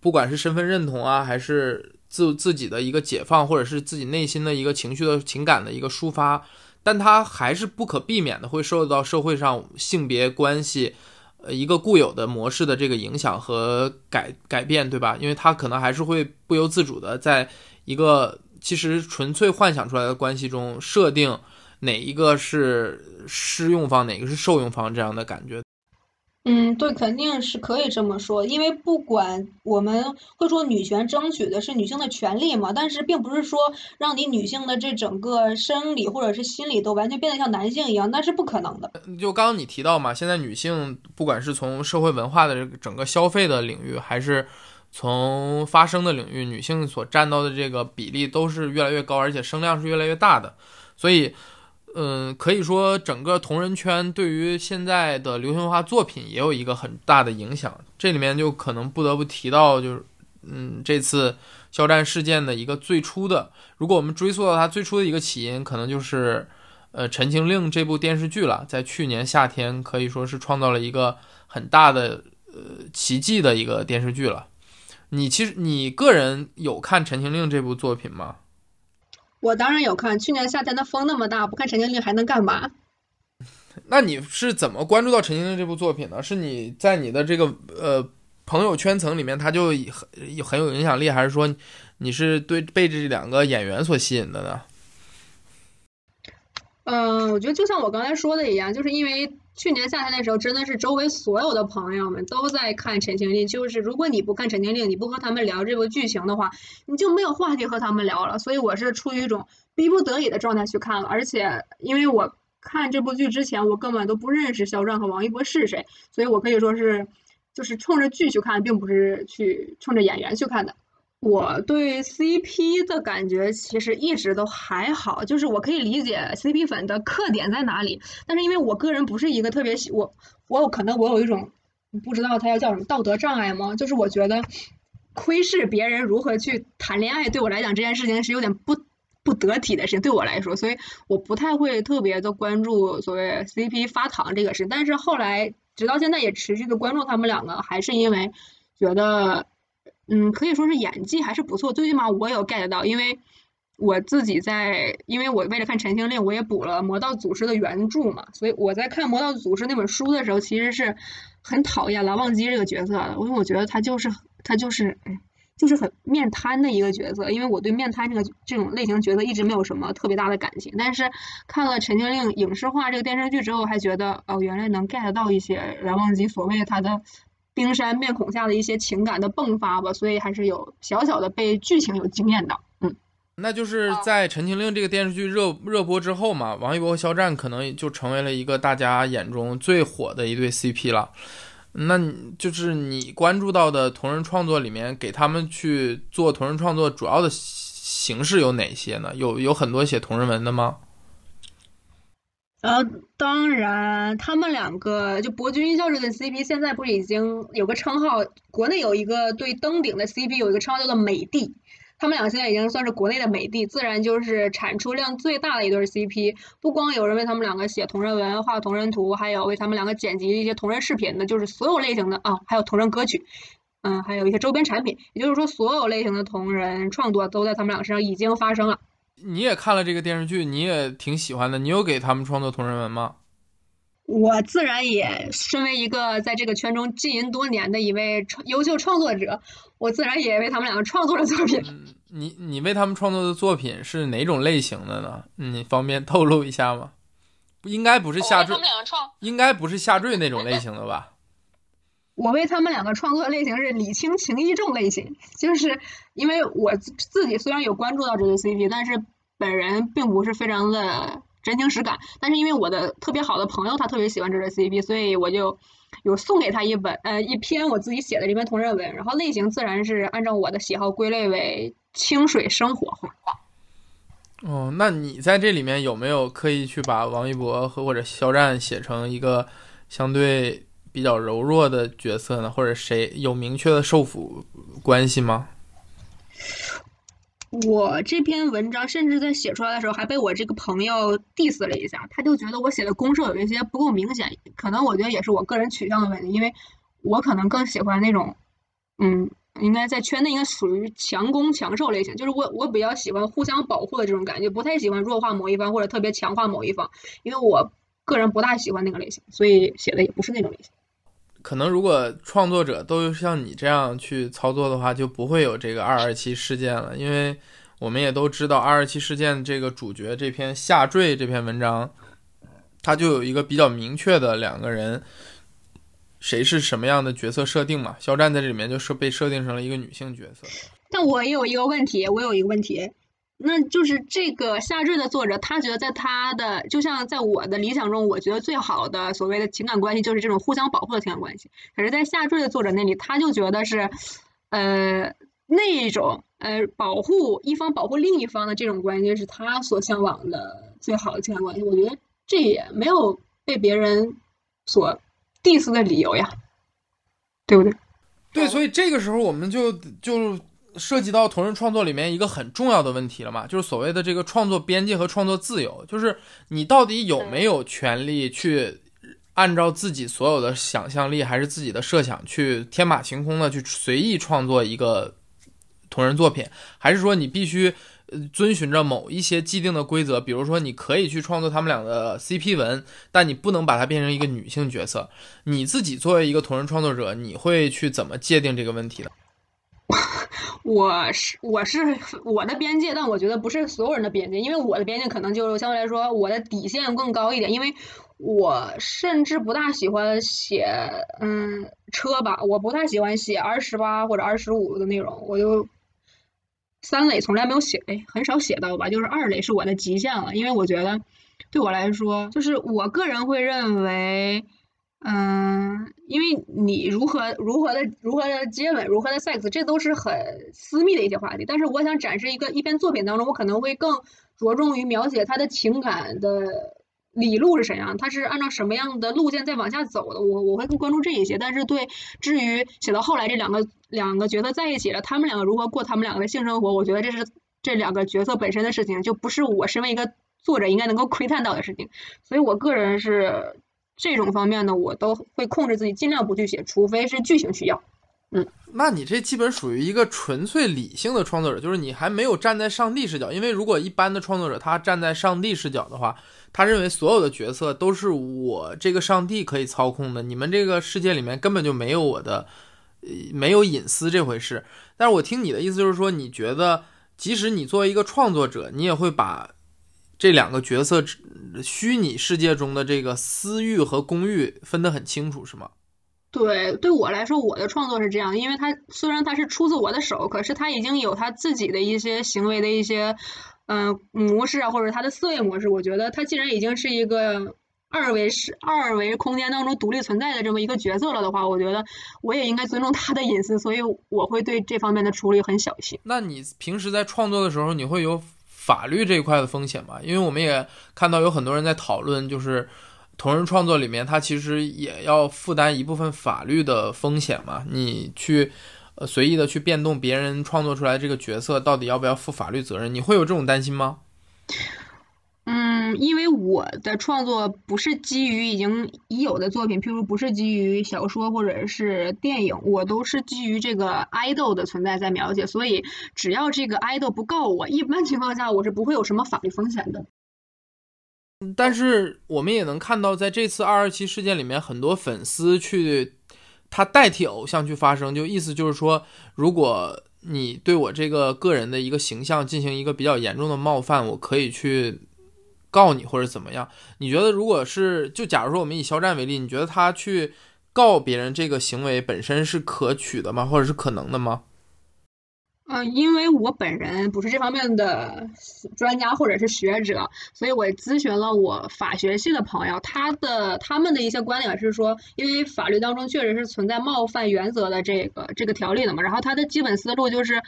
不管是身份认同啊，还是自自己的一个解放，或者是自己内心的一个情绪的情感的一个抒发，但他还是不可避免的会受到社会上性别关系。呃，一个固有的模式的这个影响和改改变，对吧？因为他可能还是会不由自主的，在一个其实纯粹幻想出来的关系中，设定哪一个是施用方，哪个是受用方这样的感觉。嗯，对，肯定是可以这么说，因为不管我们会说女权争取的是女性的权利嘛，但是并不是说让你女性的这整个生理或者是心理都完全变得像男性一样，那是不可能的。就刚刚你提到嘛，现在女性不管是从社会文化的整个消费的领域，还是从发声的领域，女性所占到的这个比例都是越来越高，而且声量是越来越大的，所以。嗯，可以说整个同人圈对于现在的流行文化作品也有一个很大的影响。这里面就可能不得不提到，就是嗯，这次肖战事件的一个最初的，如果我们追溯到它最初的一个起因，可能就是呃《陈情令》这部电视剧了。在去年夏天，可以说是创造了一个很大的呃奇迹的一个电视剧了。你其实你个人有看《陈情令》这部作品吗？我当然有看，去年夏天的风那么大，不看《陈情令》还能干嘛？那你是怎么关注到《陈情令》这部作品呢？是你在你的这个呃朋友圈层里面，他就很很有影响力，还是说你是对被这两个演员所吸引的呢？嗯，我觉得就像我刚才说的一样，就是因为。去年夏天的时候，真的是周围所有的朋友们都在看《陈情令》，就是如果你不看《陈情令》，你不和他们聊这个剧情的话，你就没有话题和他们聊了。所以我是出于一种逼不得已的状态去看了，而且因为我看这部剧之前，我根本都不认识肖战和王一博是谁，所以我可以说是就是冲着剧去看，并不是去冲着演员去看的。我对 CP 的感觉其实一直都还好，就是我可以理解 CP 粉的特点在哪里，但是因为我个人不是一个特别喜我我可能我有一种不知道它要叫什么道德障碍吗？就是我觉得窥视别人如何去谈恋爱，对我来讲这件事情是有点不不得体的事情，对我来说，所以我不太会特别的关注所谓 CP 发糖这个事。但是后来直到现在也持续的关注他们两个，还是因为觉得。嗯，可以说是演技还是不错，最起码我有 get 到，因为我自己在，因为我为了看《陈情令》，我也补了《魔道祖师》的原著嘛，所以我在看《魔道祖师》那本书的时候，其实是很讨厌蓝忘机这个角色的，因为我觉得他就是他就是，就是很面瘫的一个角色，因为我对面瘫这个这种类型角色一直没有什么特别大的感情，但是看了《陈情令》影视化这个电视剧之后，还觉得哦，原来能 get 到一些蓝忘机所谓他的。冰山面孔下的一些情感的迸发吧，所以还是有小小的被剧情有惊艳到。嗯，那就是在《陈情令》这个电视剧热热播之后嘛，王一博和肖战可能就成为了一个大家眼中最火的一对 CP 了。那就是你关注到的同人创作里面，给他们去做同人创作主要的形式有哪些呢？有有很多写同人文的吗？呃，当然，他们两个就博君一笑这对 CP，现在不是已经有个称号？国内有一个对登顶的 CP 有一个称号叫做美帝，他们俩现在已经算是国内的美帝，自然就是产出量最大的一对 CP。不光有人为他们两个写同人文、画同人图，还有为他们两个剪辑一些同人视频的，就是所有类型的啊，还有同人歌曲，嗯，还有一些周边产品。也就是说，所有类型的同人创作都在他们两个身上已经发生了。你也看了这个电视剧，你也挺喜欢的。你有给他们创作同人文吗？我自然也身为一个在这个圈中经营多年的一位优秀创作者，我自然也为他们两个创作了作品。你你为他们创作的作品是哪种类型的呢？你方便透露一下吗？不应该不是下坠，应该不是下坠那种类型的吧？我为他们两个创作类型是礼轻情意重类型，就是因为我自己虽然有关注到这对 CP，但是本人并不是非常的真情实感。但是因为我的特别好的朋友他特别喜欢这对 CP，所以我就有送给他一本呃一篇我自己写的这篇同人文，然后类型自然是按照我的喜好归类为清水生活画。哦，那你在这里面有没有刻意去把王一博和或者肖战写成一个相对？比较柔弱的角色呢，或者谁有明确的受辅关系吗？我这篇文章甚至在写出来的时候，还被我这个朋友 diss 了一下，他就觉得我写的公社有一些不够明显，可能我觉得也是我个人取向的问题，因为我可能更喜欢那种，嗯，应该在圈内应该属于强攻强受类型，就是我我比较喜欢互相保护的这种感觉，不太喜欢弱化某一方或者特别强化某一方，因为我个人不大喜欢那个类型，所以写的也不是那种类型。可能如果创作者都像你这样去操作的话，就不会有这个二二七事件了。因为我们也都知道，二二七事件这个主角这篇下坠这篇文章，它就有一个比较明确的两个人，谁是什么样的角色设定嘛？肖战在这里面就是被设定成了一个女性角色。但我也有一个问题，我有一个问题。那就是这个下坠的作者，他觉得在他的就像在我的理想中，我觉得最好的所谓的情感关系就是这种互相保护的情感关系。可是，在下坠的作者那里，他就觉得是，呃，那种呃保护一方保护另一方的这种关系是他所向往的最好的情感关系。我觉得这也没有被别人所 diss 的理由呀，对不对？对，所以这个时候我们就就。涉及到同人创作里面一个很重要的问题了嘛，就是所谓的这个创作边界和创作自由，就是你到底有没有权利去按照自己所有的想象力还是自己的设想去天马行空的去随意创作一个同人作品，还是说你必须遵循着某一些既定的规则，比如说你可以去创作他们俩的 CP 文，但你不能把它变成一个女性角色。你自己作为一个同人创作者，你会去怎么界定这个问题呢？我是我是我的边界，但我觉得不是所有人的边界，因为我的边界可能就相对来说我的底线更高一点，因为我甚至不大喜欢写嗯车吧，我不太喜欢写二十八或者二十五的内容，我就三类从来没有写，哎，很少写到吧，就是二类是我的极限了，因为我觉得对我来说，就是我个人会认为。嗯，因为你如何如何的如何的接吻，如何的 sex，这都是很私密的一些话题。但是我想展示一个一篇作品当中，我可能会更着重于描写他的情感的理路是怎样，他是按照什么样的路线在往下走的。我我会更关注这一些。但是对至于写到后来这两个两个角色在一起了，他们两个如何过他们两个的性生活，我觉得这是这两个角色本身的事情，就不是我身为一个作者应该能够窥探到的事情。所以我个人是。这种方面呢，我都会控制自己，尽量不去写，除非是剧情需要。嗯，那你这基本属于一个纯粹理性的创作者，就是你还没有站在上帝视角。因为如果一般的创作者他站在上帝视角的话，他认为所有的角色都是我这个上帝可以操控的，你们这个世界里面根本就没有我的，没有隐私这回事。但是我听你的意思就是说，你觉得即使你作为一个创作者，你也会把。这两个角色虚拟世界中的这个私欲和公欲分得很清楚，是吗？对，对我来说，我的创作是这样，因为他虽然他是出自我的手，可是他已经有他自己的一些行为的一些嗯模式啊，或者他的思维模式。我觉得他既然已经是一个二维是二维空间当中独立存在的这么一个角色了的话，我觉得我也应该尊重他的隐私，所以我会对这方面的处理很小心。那你平时在创作的时候，你会有？法律这一块的风险嘛，因为我们也看到有很多人在讨论，就是同人创作里面，他其实也要负担一部分法律的风险嘛。你去呃随意的去变动别人创作出来这个角色，到底要不要负法律责任？你会有这种担心吗？嗯，因为我的创作不是基于已经已有的作品，譬如不是基于小说或者是电影，我都是基于这个 idol 的存在在描写，所以只要这个 idol 不告我，一般情况下我是不会有什么法律风险的。但是我们也能看到，在这次二二七事件里面，很多粉丝去他代替偶像去发声，就意思就是说，如果你对我这个个人的一个形象进行一个比较严重的冒犯，我可以去。告你或者怎么样？你觉得如果是就假如说我们以肖战为例，你觉得他去告别人这个行为本身是可取的吗？或者是可能的吗？嗯，因为我本人不是这方面的专家或者是学者，所以我咨询了我法学系的朋友，他的他们的一些观点是说，因为法律当中确实是存在冒犯原则的这个这个条例的嘛，然后他的基本思路就是，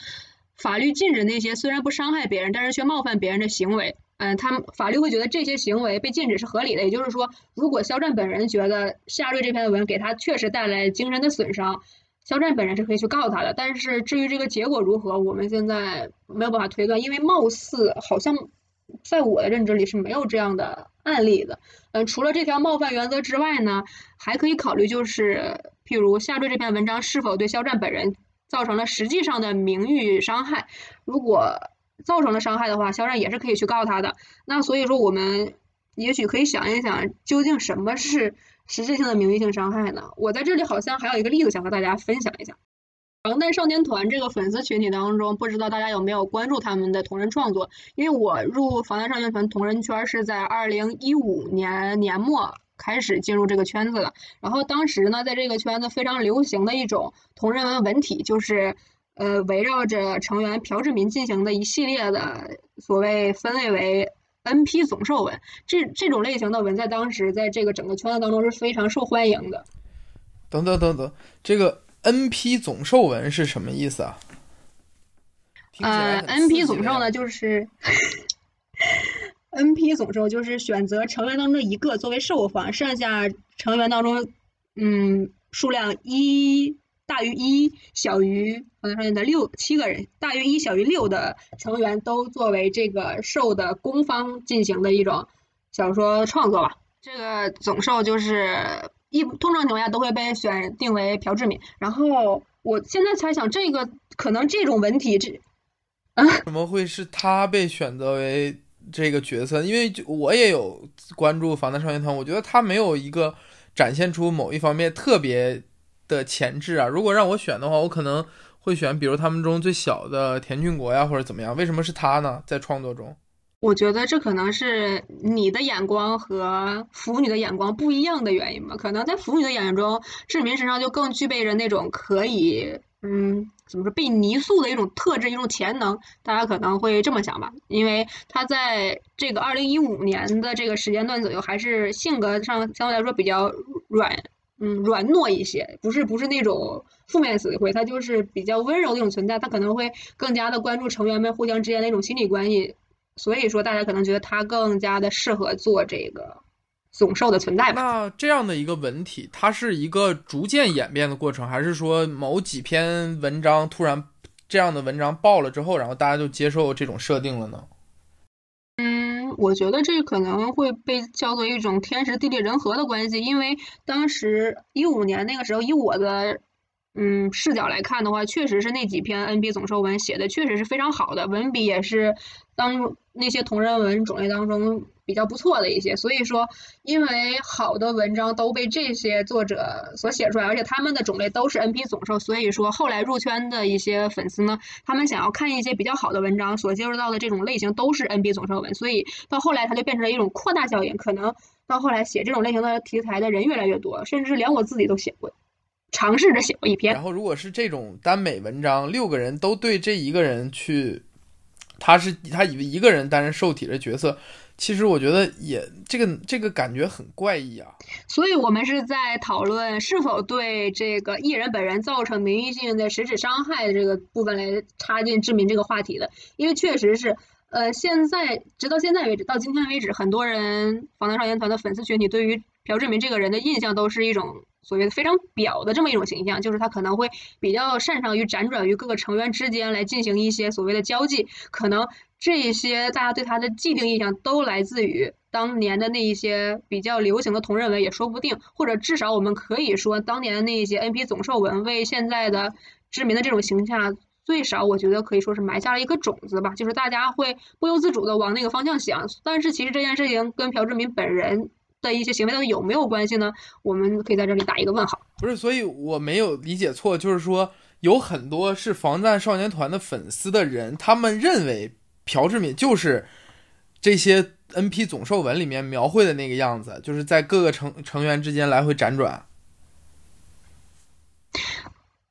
法律禁止那些虽然不伤害别人，但是却冒犯别人的行为。嗯，他们法律会觉得这些行为被禁止是合理的，也就是说，如果肖战本人觉得夏瑞这篇文给他确实带来精神的损伤，肖战本人是可以去告他的，但是至于这个结果如何，我们现在没有办法推断，因为貌似好像在我的认知里是没有这样的案例的。嗯，除了这条冒犯原则之外呢，还可以考虑就是，譬如夏瑞这篇文章是否对肖战本人造成了实际上的名誉伤害。如果造成了伤害的话，肖战也是可以去告他的。那所以说，我们也许可以想一想，究竟什么是？实质性的名誉性伤害呢？我在这里好像还有一个例子想和大家分享一下。防弹少年团这个粉丝群体当中，不知道大家有没有关注他们的同人创作？因为我入防弹少年团同人圈是在二零一五年年末开始进入这个圈子的。然后当时呢，在这个圈子非常流行的一种同人文文体，就是呃围绕着成员朴志民进行的一系列的所谓分类为。N P 总兽文，这这种类型的文在当时在这个整个圈子当中是非常受欢迎的。等等等等，这个 N P 总兽文是什么意思啊？呃，N P 总兽呢，就是 N P 总兽就是选择成员当中一个作为兽方，剩下成员当中，嗯，数量一。大于一，小于防弹少年的六七个人，大于一，小于六的成员都作为这个兽的攻方进行的一种小说创作吧。这个总兽就是一通常情况下都会被选定为朴志敏。然后我现在猜想，这个可能这种文体这啊，怎么会是他被选择为这个角色？因为就我也有关注防弹少年团，我觉得他没有一个展现出某一方面特别。的潜质啊，如果让我选的话，我可能会选，比如他们中最小的田俊国呀，或者怎么样？为什么是他呢？在创作中，我觉得这可能是你的眼光和腐女的眼光不一样的原因吧。可能在腐女的眼中，志明身上就更具备着那种可以，嗯，怎么说，被泥塑的一种特质，一种潜能。大家可能会这么想吧，因为他在这个二零一五年的这个时间段左右，还是性格上相对来说比较软。嗯，软糯一些，不是不是那种负面词汇，它就是比较温柔的一种存在，他可能会更加的关注成员们互相之间的一种心理关系，所以说大家可能觉得他更加的适合做这个总兽的存在吧。那这样的一个文体，它是一个逐渐演变的过程，还是说某几篇文章突然这样的文章爆了之后，然后大家就接受这种设定了呢？嗯我觉得这可能会被叫做一种天时地利人和的关系，因为当时一五年那个时候，以我的嗯视角来看的话，确实是那几篇 N B 总授文写的确实是非常好的，文笔也是当那些同人文种类当中。比较不错的一些，所以说，因为好的文章都被这些作者所写出来，而且他们的种类都是 N P 总兽，所以说后来入圈的一些粉丝呢，他们想要看一些比较好的文章，所接触到的这种类型都是 N P 总兽文，所以到后来它就变成了一种扩大效应，可能到后来写这种类型的题材的人越来越多，甚至连我自己都写过，尝试着写过一篇。然后如果是这种耽美文章，六个人都对这一个人去，他是他以为一个人担任受体的角色。其实我觉得也这个这个感觉很怪异啊，所以我们是在讨论是否对这个艺人本人造成名誉性的实质伤害这个部分来插进志明这个话题的，因为确实是，呃，现在直到现在为止，到今天为止，很多人防弹少年团的粉丝群体对于朴志明这个人的印象都是一种。所谓的非常表的这么一种形象，就是他可能会比较擅长于辗转于各个成员之间来进行一些所谓的交际，可能这些大家对他的既定印象都来自于当年的那一些比较流行的同人文也说不定，或者至少我们可以说当年的那一些 N P 总兽文为现在的知名的这种形象，最少我觉得可以说是埋下了一个种子吧，就是大家会不由自主的往那个方向想，但是其实这件事情跟朴志敏本人。的一些行为到底有没有关系呢？我们可以在这里打一个问号。不是，所以我没有理解错，就是说有很多是防弹少年团的粉丝的人，他们认为朴志敏就是这些 N P 总兽文里面描绘的那个样子，就是在各个成成员之间来回辗转。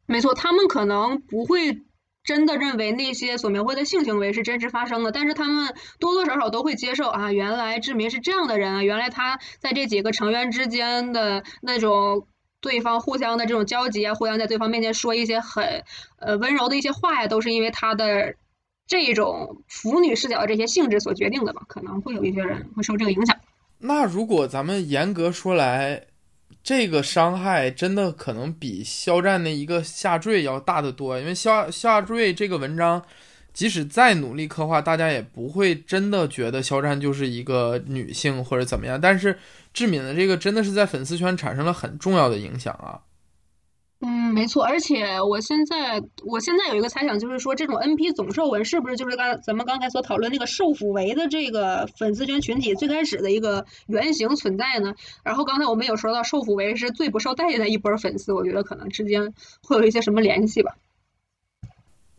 没错，他们可能不会。真的认为那些所描绘的性行为是真实发生的，但是他们多多少少都会接受啊，原来志明是这样的人啊，原来他在这几个成员之间的那种对方互相的这种交集啊，互相在对方面前说一些很呃温柔的一些话呀，都是因为他的这种腐女视角的这些性质所决定的吧？可能会有一些人会受这个影响。那如果咱们严格说来，这个伤害真的可能比肖战的一个下坠要大得多，因为下下坠这个文章，即使再努力刻画，大家也不会真的觉得肖战就是一个女性或者怎么样。但是志敏的这个真的是在粉丝圈产生了很重要的影响啊。嗯，没错，而且我现在我现在有一个猜想，就是说这种 NP 总兽纹是不是就是刚咱们刚才所讨论那个受抚维的这个粉丝圈群体最开始的一个原型存在呢？然后刚才我们有说到受抚维是最不受待见的一波粉丝，我觉得可能之间会有一些什么联系吧。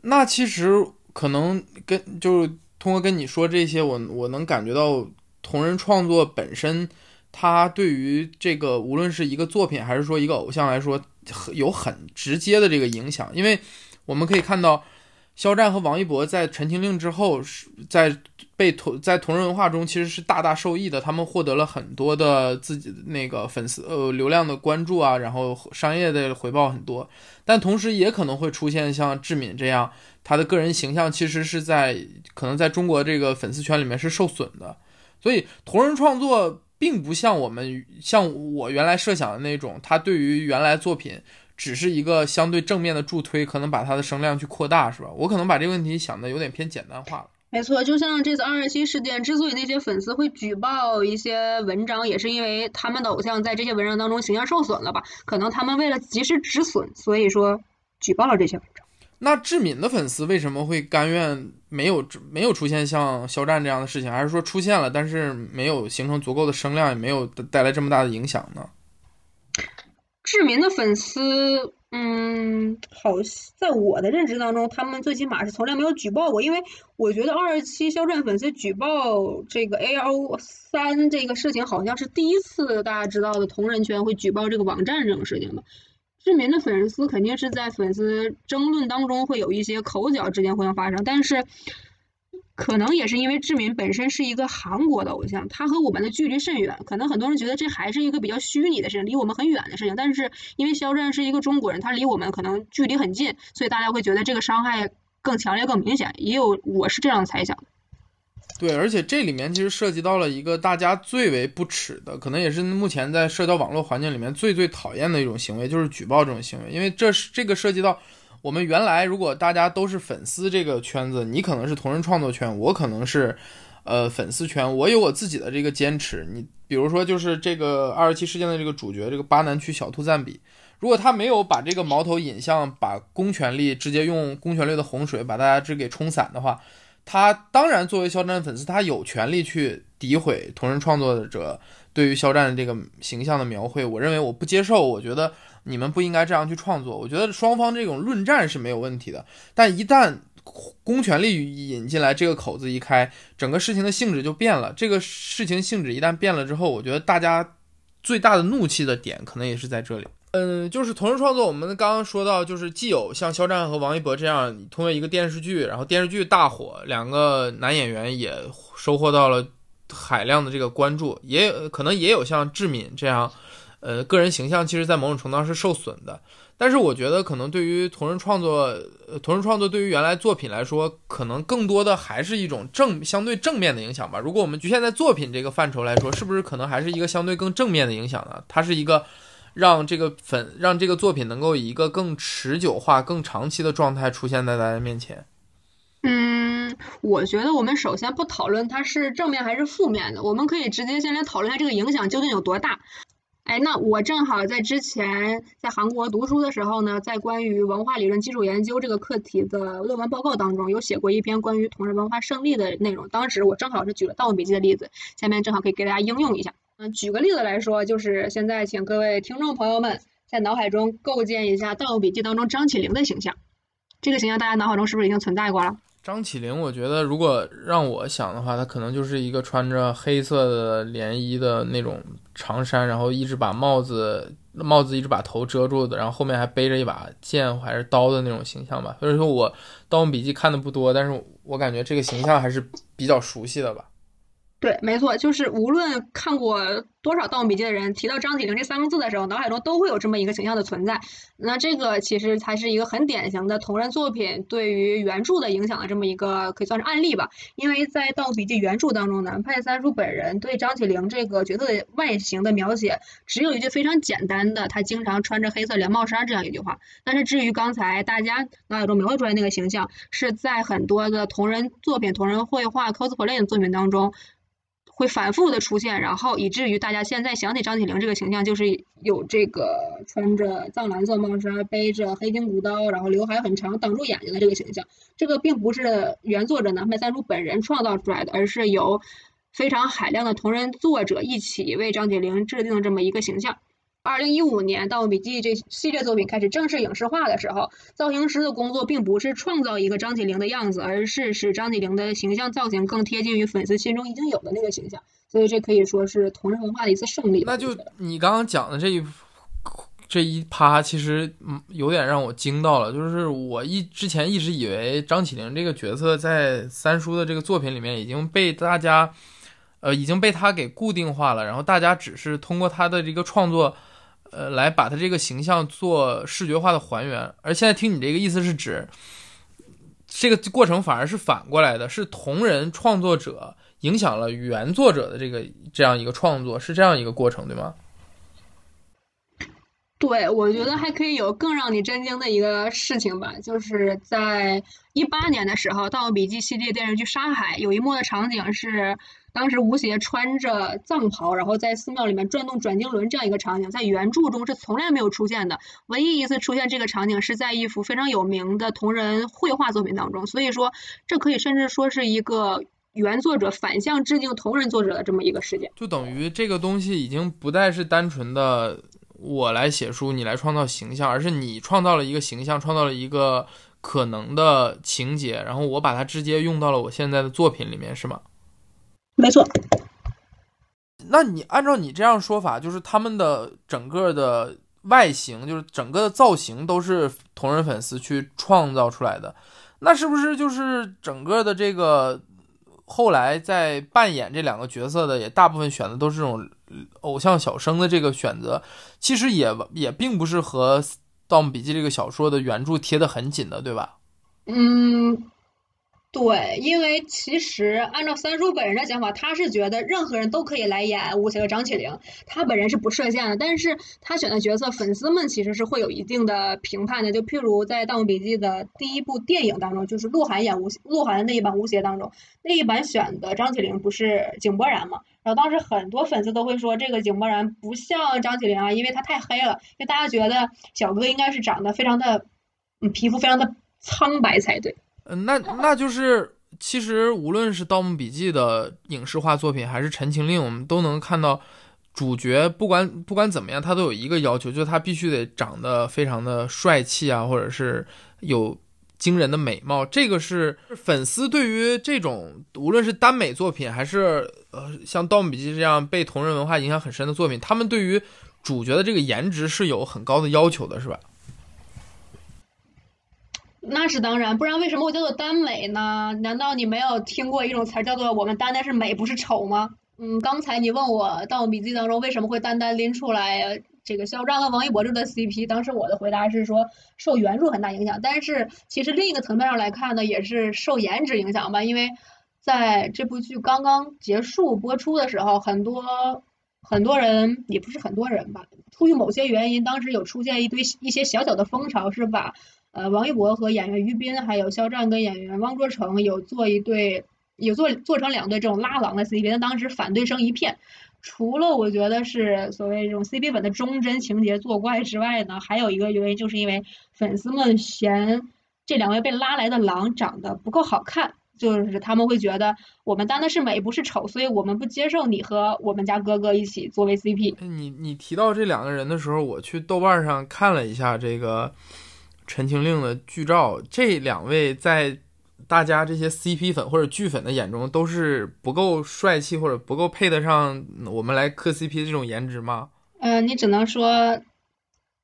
那其实可能跟就是通过跟你说这些，我我能感觉到同人创作本身，它对于这个无论是一个作品还是说一个偶像来说。有很直接的这个影响，因为我们可以看到，肖战和王一博在《陈情令》之后，是在被同在同人文化中其实是大大受益的，他们获得了很多的自己那个粉丝呃流量的关注啊，然后商业的回报很多，但同时也可能会出现像志敏这样，他的个人形象其实是在可能在中国这个粉丝圈里面是受损的，所以同人创作。并不像我们像我原来设想的那种，他对于原来作品只是一个相对正面的助推，可能把它的声量去扩大，是吧？我可能把这个问题想的有点偏简单化了。没错，就像这次二二七事件，之所以那些粉丝会举报一些文章，也是因为他们的偶像在这些文章当中形象受损了吧？可能他们为了及时止损，所以说举报了这些文章。那志敏的粉丝为什么会甘愿没有没有出现像肖战这样的事情，还是说出现了，但是没有形成足够的声量，也没有带来这么大的影响呢？志敏的粉丝，嗯，好，在我的认知当中，他们最起码是从来没有举报过，因为我觉得二十七肖战粉丝举报这个 A O 三这个事情，好像是第一次大家知道的同人圈会举报这个网站这种事情吧。志明的粉丝肯定是在粉丝争论当中会有一些口角之间互相发生，但是可能也是因为志明本身是一个韩国的偶像，他和我们的距离甚远，可能很多人觉得这还是一个比较虚拟的事情，离我们很远的事情。但是因为肖战是一个中国人，他离我们可能距离很近，所以大家会觉得这个伤害更强烈、更明显。也有我是这样的猜想。对，而且这里面其实涉及到了一个大家最为不耻的，可能也是目前在社交网络环境里面最最讨厌的一种行为，就是举报这种行为。因为这是这个涉及到我们原来如果大家都是粉丝这个圈子，你可能是同人创作圈，我可能是呃粉丝圈，我有我自己的这个坚持。你比如说，就是这个二十七事件的这个主角，这个巴南区小兔赞比，如果他没有把这个矛头引向把公权力直接用公权力的洪水把大家这给冲散的话。他当然作为肖战粉丝，他有权利去诋毁同人创作者对于肖战这个形象的描绘。我认为我不接受，我觉得你们不应该这样去创作。我觉得双方这种论战是没有问题的，但一旦公权力引进来，这个口子一开，整个事情的性质就变了。这个事情性质一旦变了之后，我觉得大家最大的怒气的点可能也是在这里。嗯，就是同人创作，我们刚刚说到，就是既有像肖战和王一博这样通过一个电视剧，然后电视剧大火，两个男演员也收获到了海量的这个关注，也有可能也有像志敏这样，呃，个人形象其实在某种程度上是受损的。但是我觉得，可能对于同人创作，同人创作对于原来作品来说，可能更多的还是一种正相对正面的影响吧。如果我们局限在作品这个范畴来说，是不是可能还是一个相对更正面的影响呢？它是一个。让这个粉，让这个作品能够以一个更持久化、更长期的状态出现在大家面前。嗯，我觉得我们首先不讨论它是正面还是负面的，我们可以直接先来讨论一下这个影响究竟有多大。哎，那我正好在之前在韩国读书的时候呢，在关于文化理论基础研究这个课题的论文报告当中，有写过一篇关于同人文化胜利的内容。当时我正好是举了《盗墓笔记》的例子，下面正好可以给大家应用一下。嗯，举个例子来说，就是现在请各位听众朋友们在脑海中构建一下《盗墓笔记》当中张起灵的形象。这个形象大家脑海中是不是已经存在过了？张起灵，我觉得如果让我想的话，他可能就是一个穿着黑色的连衣的那种长衫，然后一直把帽子帽子一直把头遮住的，然后后面还背着一把剑还是刀的那种形象吧。所以说我《盗墓笔记》看的不多，但是我感觉这个形象还是比较熟悉的吧。对，没错，就是无论看过多少《盗墓笔记》的人提到张起灵这三个字的时候，脑海中都会有这么一个形象的存在。那这个其实才是一个很典型的同人作品对于原著的影响的这么一个可以算是案例吧。因为在《盗墓笔记》原著当中，南派三叔本人对张起灵这个角色的外形的描写，只有一句非常简单的，他经常穿着黑色连帽衫这样一句话。但是至于刚才大家脑海中描绘出来那个形象，是在很多的同人作品、同人绘画、cosplay 的作品当中。会反复的出现，然后以至于大家现在想起张起灵这个形象，就是有这个穿着藏蓝色帽衫、背着黑金古刀，然后刘海很长挡住眼睛的这个形象。这个并不是原作者南派三叔本人创造出来的，而是由非常海量的同人作者一起为张起灵制定这么一个形象。二零一五年《盗墓笔记》这系列作品开始正式影视化的时候，造型师的工作并不是创造一个张起灵的样子，而是使张起灵的形象造型更贴近于粉丝心中已经有的那个形象。所以这可以说是同人文化的一次胜利。那就你刚刚讲的这一这一趴，其实嗯有点让我惊到了。就是我一之前一直以为张起灵这个角色在三叔的这个作品里面已经被大家呃已经被他给固定化了，然后大家只是通过他的这个创作。呃，来把他这个形象做视觉化的还原，而现在听你这个意思是指，这个过程反而是反过来的，是同人创作者影响了原作者的这个这样一个创作，是这样一个过程，对吗？对，我觉得还可以有更让你震惊的一个事情吧，就是在一八年的时候，《盗墓笔记》系列电视剧《沙海》有一幕的场景是。当时吴邪穿着藏袍，然后在寺庙里面转动转经轮这样一个场景，在原著中是从来没有出现的。唯一一次出现这个场景是在一幅非常有名的同人绘画作品当中。所以说，这可以甚至说是一个原作者反向致敬同人作者的这么一个事件。就等于这个东西已经不再是单纯的我来写书，你来创造形象，而是你创造了一个形象，创造了一个可能的情节，然后我把它直接用到了我现在的作品里面，是吗？没错，那你按照你这样说法，就是他们的整个的外形，就是整个的造型都是同人粉丝去创造出来的，那是不是就是整个的这个后来在扮演这两个角色的，也大部分选的都是这种偶像小生的这个选择，其实也也并不是和《盗墓笔记》这个小说的原著贴得很紧的，对吧？嗯。对，因为其实按照三叔本人的想法，他是觉得任何人都可以来演吴邪和张起灵，他本人是不设限的。但是他选的角色，粉丝们其实是会有一定的评判的。就譬如在《盗墓笔记》的第一部电影当中，就是鹿晗演吴鹿晗的那一版吴邪当中，那一版选的张起灵不是井柏然嘛？然后当时很多粉丝都会说，这个井柏然不像张起灵啊，因为他太黑了。因为大家觉得小哥应该是长得非常的，嗯，皮肤非常的苍白才对。嗯，那那就是，其实无论是《盗墓笔记》的影视化作品，还是《陈情令》，我们都能看到，主角不管不管怎么样，他都有一个要求，就是他必须得长得非常的帅气啊，或者是有惊人的美貌。这个是粉丝对于这种无论是耽美作品，还是呃像《盗墓笔记》这样被同人文化影响很深的作品，他们对于主角的这个颜值是有很高的要求的，是吧？那是当然，不然为什么会叫做耽美呢？难道你没有听过一种词叫做“我们单单是美，不是丑”吗？嗯，刚才你问我《盗墓笔记》当中为什么会单单拎出来这个肖战和王一博这对 CP，当时我的回答是说受原著很大影响，但是其实另一个层面上来看呢，也是受颜值影响吧，因为在这部剧刚刚结束播出的时候，很多很多人也不是很多人吧，出于某些原因，当时有出现一堆一些小小的风潮，是把。呃，王一博和演员于斌，还有肖战跟演员汪卓成有做一对，有做做成两对这种拉郎的 CP，但当时反对声一片。除了我觉得是所谓这种 CP 粉的忠贞情节作怪之外呢，还有一个原因就是因为粉丝们嫌这两位被拉来的郎长得不够好看，就是他们会觉得我们担的是美不是丑，所以我们不接受你和我们家哥哥一起作为 CP。你你提到这两个人的时候，我去豆瓣上看了一下这个。《陈情令》的剧照，这两位在大家这些 CP 粉或者剧粉的眼中都是不够帅气或者不够配得上我们来磕 CP 的这种颜值吗？嗯，你只能说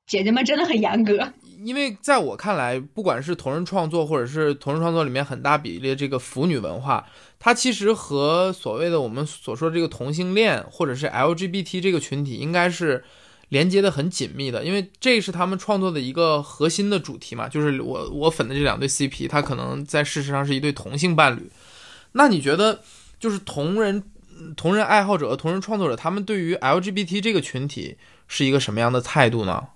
姐姐们真的很严格。因为在我看来，不管是同人创作，或者是同人创作里面很大比例的这个腐女文化，它其实和所谓的我们所说的这个同性恋或者是 LGBT 这个群体，应该是连接的很紧密的，因为这是他们创作的一个核心的主题嘛。就是我我粉的这两对 CP，它可能在事实上是一对同性伴侣。那你觉得，就是同人同人爱好者、同人创作者，他们对于 LGBT 这个群体是一个什么样的态度呢？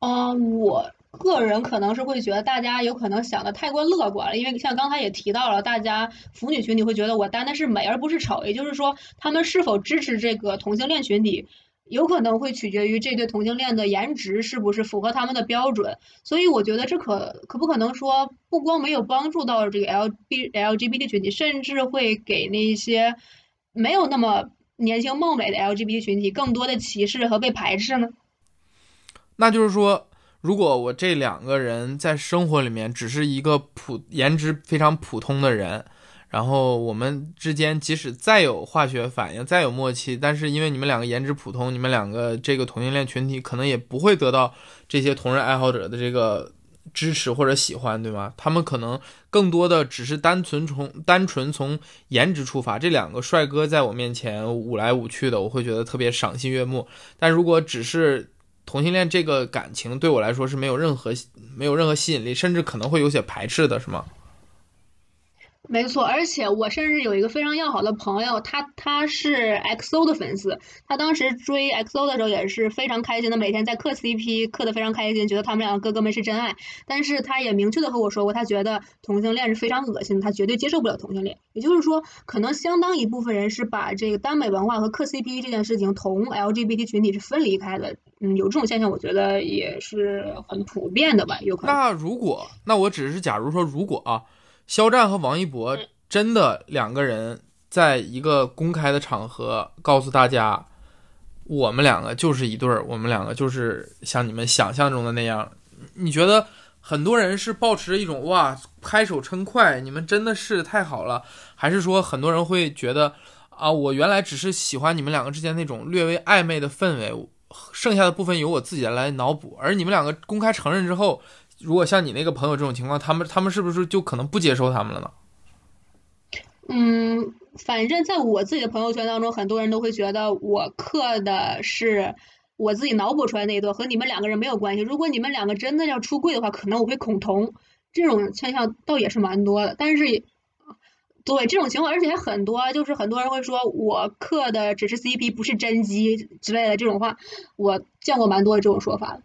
嗯，我个人可能是会觉得大家有可能想的太过乐观了，因为像刚才也提到了，大家腐女群体会觉得我单的是美而不是丑，也就是说，他们是否支持这个同性恋群体，有可能会取决于这对同性恋的颜值是不是符合他们的标准。所以我觉得这可可不可能说，不光没有帮助到这个 L B L G B T 群体，甚至会给那些没有那么年轻貌美的 L G B T 群体更多的歧视和被排斥呢？那就是说，如果我这两个人在生活里面只是一个普颜值非常普通的人，然后我们之间即使再有化学反应、再有默契，但是因为你们两个颜值普通，你们两个这个同性恋群体可能也不会得到这些同人爱好者的这个支持或者喜欢，对吗？他们可能更多的只是单纯从单纯从颜值出发，这两个帅哥在我面前舞来舞去的，我会觉得特别赏心悦目。但如果只是同性恋这个感情对我来说是没有任何没有任何吸引力，甚至可能会有些排斥的，是吗？没错，而且我甚至有一个非常要好的朋友，他他是 XO 的粉丝，他当时追 XO 的时候也是非常开心的，每天在磕 CP，磕的非常开心，觉得他们两个哥哥们是真爱。但是他也明确的和我说过，他觉得同性恋是非常恶心的，他绝对接受不了同性恋。也就是说，可能相当一部分人是把这个耽美文化和磕 CP 这件事情同 LGBT 群体是分离开的。嗯，有这种现象，我觉得也是很普遍的吧，有可能。那如果，那我只是假如说，如果啊。肖战和王一博真的两个人在一个公开的场合告诉大家，我们两个就是一对儿，我们两个就是像你们想象中的那样。你觉得很多人是抱持一种哇拍手称快，你们真的是太好了，还是说很多人会觉得啊，我原来只是喜欢你们两个之间那种略微暧昧的氛围，剩下的部分由我自己来脑补，而你们两个公开承认之后。如果像你那个朋友这种情况，他们他们是不是就可能不接受他们了呢？嗯，反正在我自己的朋友圈当中，很多人都会觉得我刻的是我自己脑补出来那一段，和你们两个人没有关系。如果你们两个真的要出柜的话，可能我会恐同。这种现象倒也是蛮多的，但是对这种情况，而且还很多，就是很多人会说我刻的只是 CP，不是真机之类的这种话，我见过蛮多的这种说法。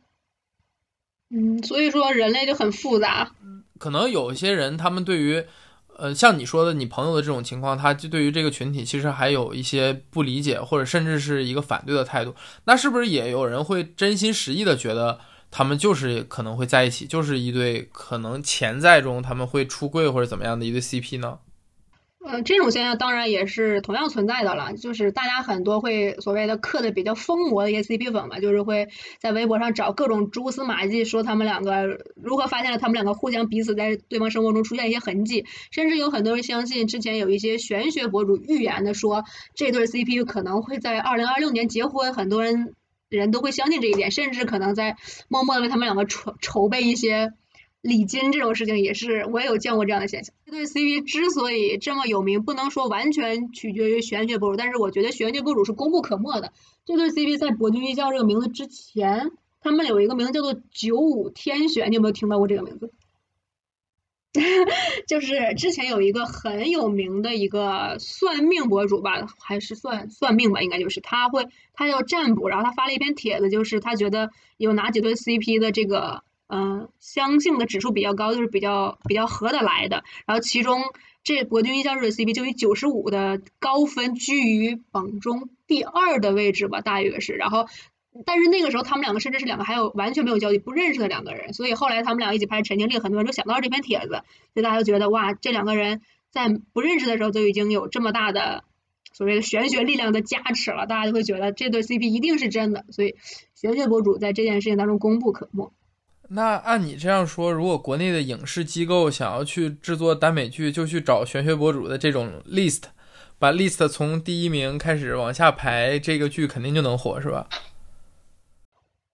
嗯，所以说人类就很复杂。可能有些人，他们对于，呃，像你说的，你朋友的这种情况，他就对于这个群体其实还有一些不理解，或者甚至是一个反对的态度。那是不是也有人会真心实意的觉得他们就是可能会在一起，就是一对可能潜在中他们会出柜或者怎么样的一对 CP 呢？嗯，这种现象当然也是同样存在的了，就是大家很多会所谓的刻的比较疯魔的一些 CP 粉嘛，就是会在微博上找各种蛛丝马迹，说他们两个如何发现了他们两个互相彼此在对方生活中出现一些痕迹，甚至有很多人相信之前有一些玄学博主预言的说这对 CP 可能会在二零二六年结婚，很多人人都会相信这一点，甚至可能在默默的为他们两个筹筹备一些。礼金这种事情也是，我也有见过这样的现象。这对 CP 之所以这么有名，不能说完全取决于玄学博主，但是我觉得玄学博主是功不可没的。这对 CP 在博君一笑这个名字之前，他们有一个名字叫做九五天选，你有没有听到过这个名字？就是之前有一个很有名的一个算命博主吧，还是算算命吧，应该就是他会，他叫占卜，然后他发了一篇帖子，就是他觉得有哪几对 CP 的这个。嗯，相性的指数比较高，就是比较比较合得来的。然后其中这博君一笑的 CP 就以九十五的高分居于榜中第二的位置吧，大约是。然后，但是那个时候他们两个甚至是两个还有完全没有交集、不认识的两个人。所以后来他们俩一起拍《陈情令》，很多人就想到这篇帖子，所以大家就觉得哇，这两个人在不认识的时候就已经有这么大的所谓的玄学力量的加持了，大家就会觉得这对 CP 一定是真的。所以玄学博主在这件事情当中功不可没。那按你这样说，如果国内的影视机构想要去制作耽美剧，就去找玄学博主的这种 list，把 list 从第一名开始往下排，这个剧肯定就能火，是吧？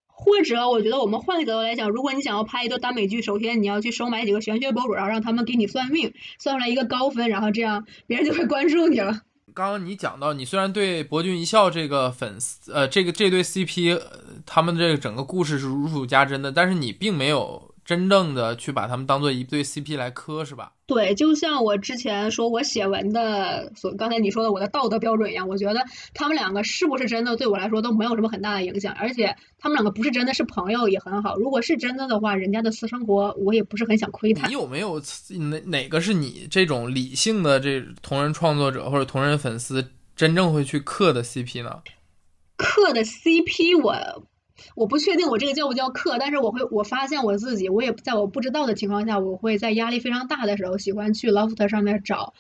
或者我觉得我们换个角度来讲，如果你想要拍一个耽美剧，首先你要去收买几个玄学博主，然后让他们给你算命，算出来一个高分，然后这样别人就会关注你了。刚刚你讲到，你虽然对博君一笑这个粉丝，呃，这个这对 CP，呃他们这个整个故事是如数家珍的，但是你并没有真正的去把他们当做一对 CP 来磕，是吧？对，就像我之前说我写文的所，刚才你说的我的道德标准一样，我觉得他们两个是不是真的，对我来说都没有什么很大的影响，而且他们两个不是真的是朋友也很好。如果是真的的话，人家的私生活我也不是很想窥探你。有没有哪哪个是你这种理性的这同人创作者或者同人粉丝真正会去磕的 CP 呢？磕的 CP 我我不确定我这个叫不叫课，但是我会我发现我自己，我也在我不知道的情况下，我会在压力非常大的时候，喜欢去 Loft 上面找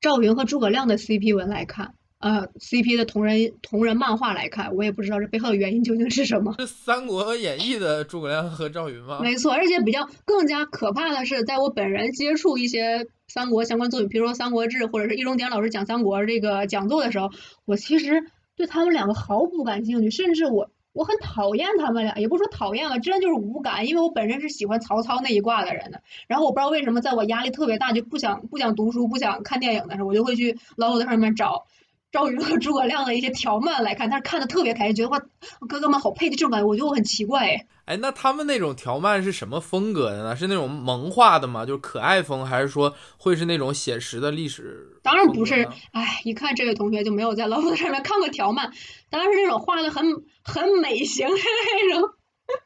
赵云和诸葛亮的 CP 文来看，呃，CP 的同人同人漫画来看，我也不知道这背后的原因究竟是什么。是《三国演义》的诸葛亮和赵云吗？没错，而且比较更加可怕的是，在我本人接触一些三国相关作品，比如说《三国志》或者是易中天老师讲三国这个讲座的时候，我其实对他们两个毫不感兴趣，甚至我我很讨厌他们俩，也不说讨厌吧，真的就是无感，因为我本身是喜欢曹操那一挂的人的。然后我不知道为什么，在我压力特别大，就不想不想读书、不想看电影的时候，我就会去 l o 上面找。赵云和诸葛亮的一些条漫来看，但是看的特别开心，觉得哇，哥哥们好配的这种感觉，我觉得我很奇怪哎。哎，那他们那种条漫是什么风格的呢？是那种萌化的吗？就是可爱风，还是说会是那种写实的历史？当然不是，哎，一看这位同学就没有在 Love 上面看过条漫，当然是那种画的很很美型的那种，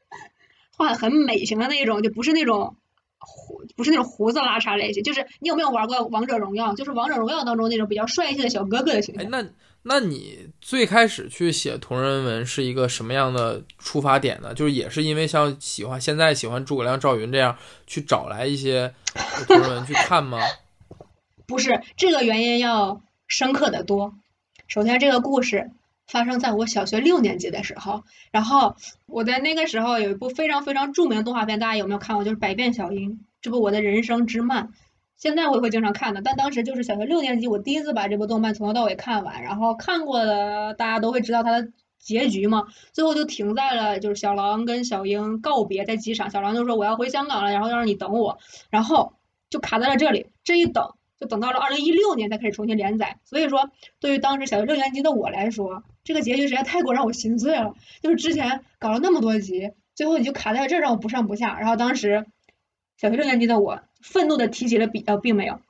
画的很美型的那种，就不是那种胡，不是那种胡子拉碴类型。就是你有没有玩过王者荣耀？就是王者荣耀当中那种比较帅气的小哥哥的形象哎，象。那那你最开始去写同人文是一个什么样的出发点呢？就是也是因为像喜欢现在喜欢诸葛亮、赵云这样去找来一些同人文去看吗？不是这个原因要深刻的多。首先，这个故事发生在我小学六年级的时候，然后我在那个时候有一部非常非常著名的动画片，大家有没有看过？就是《百变小樱》，这部我的人生之漫。现在我也会经常看的，但当时就是小学六年级，我第一次把这部动漫从头到尾看完，然后看过的大家都会知道它的结局嘛，最后就停在了就是小狼跟小樱告别在机场，小狼就说我要回香港了，然后要让你等我，然后就卡在了这里，这一等就等到了二零一六年才开始重新连载，所以说对于当时小学六年级的我来说，这个结局实在太过让我心碎了，就是之前搞了那么多集，最后你就卡在这儿让我不上不下，然后当时小学六年级的我愤怒的提起了笔，呃，并没有。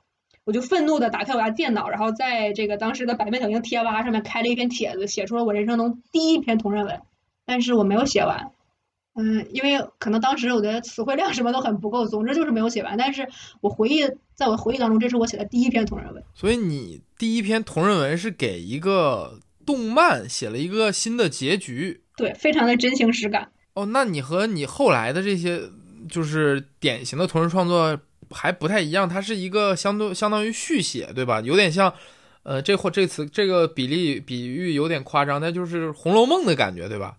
我就愤怒的打开我家电脑，然后在这个当时的百变小樱贴吧上面开了一篇帖子，写出了我人生中第一篇同人文，但是我没有写完，嗯，因为可能当时我的词汇量什么都很不够，总之就是没有写完。但是我回忆，在我回忆当中，这是我写的第一篇同人文。所以你第一篇同人文是给一个动漫写了一个新的结局对，非常的真情实感。哦。那你和你后来的这些就是典型的同人创作还不太一样，它是一个相对相当于续写，对吧？有点像，呃，这或这词这个比例比喻有点夸张，但就是《红楼梦》的感觉，对吧？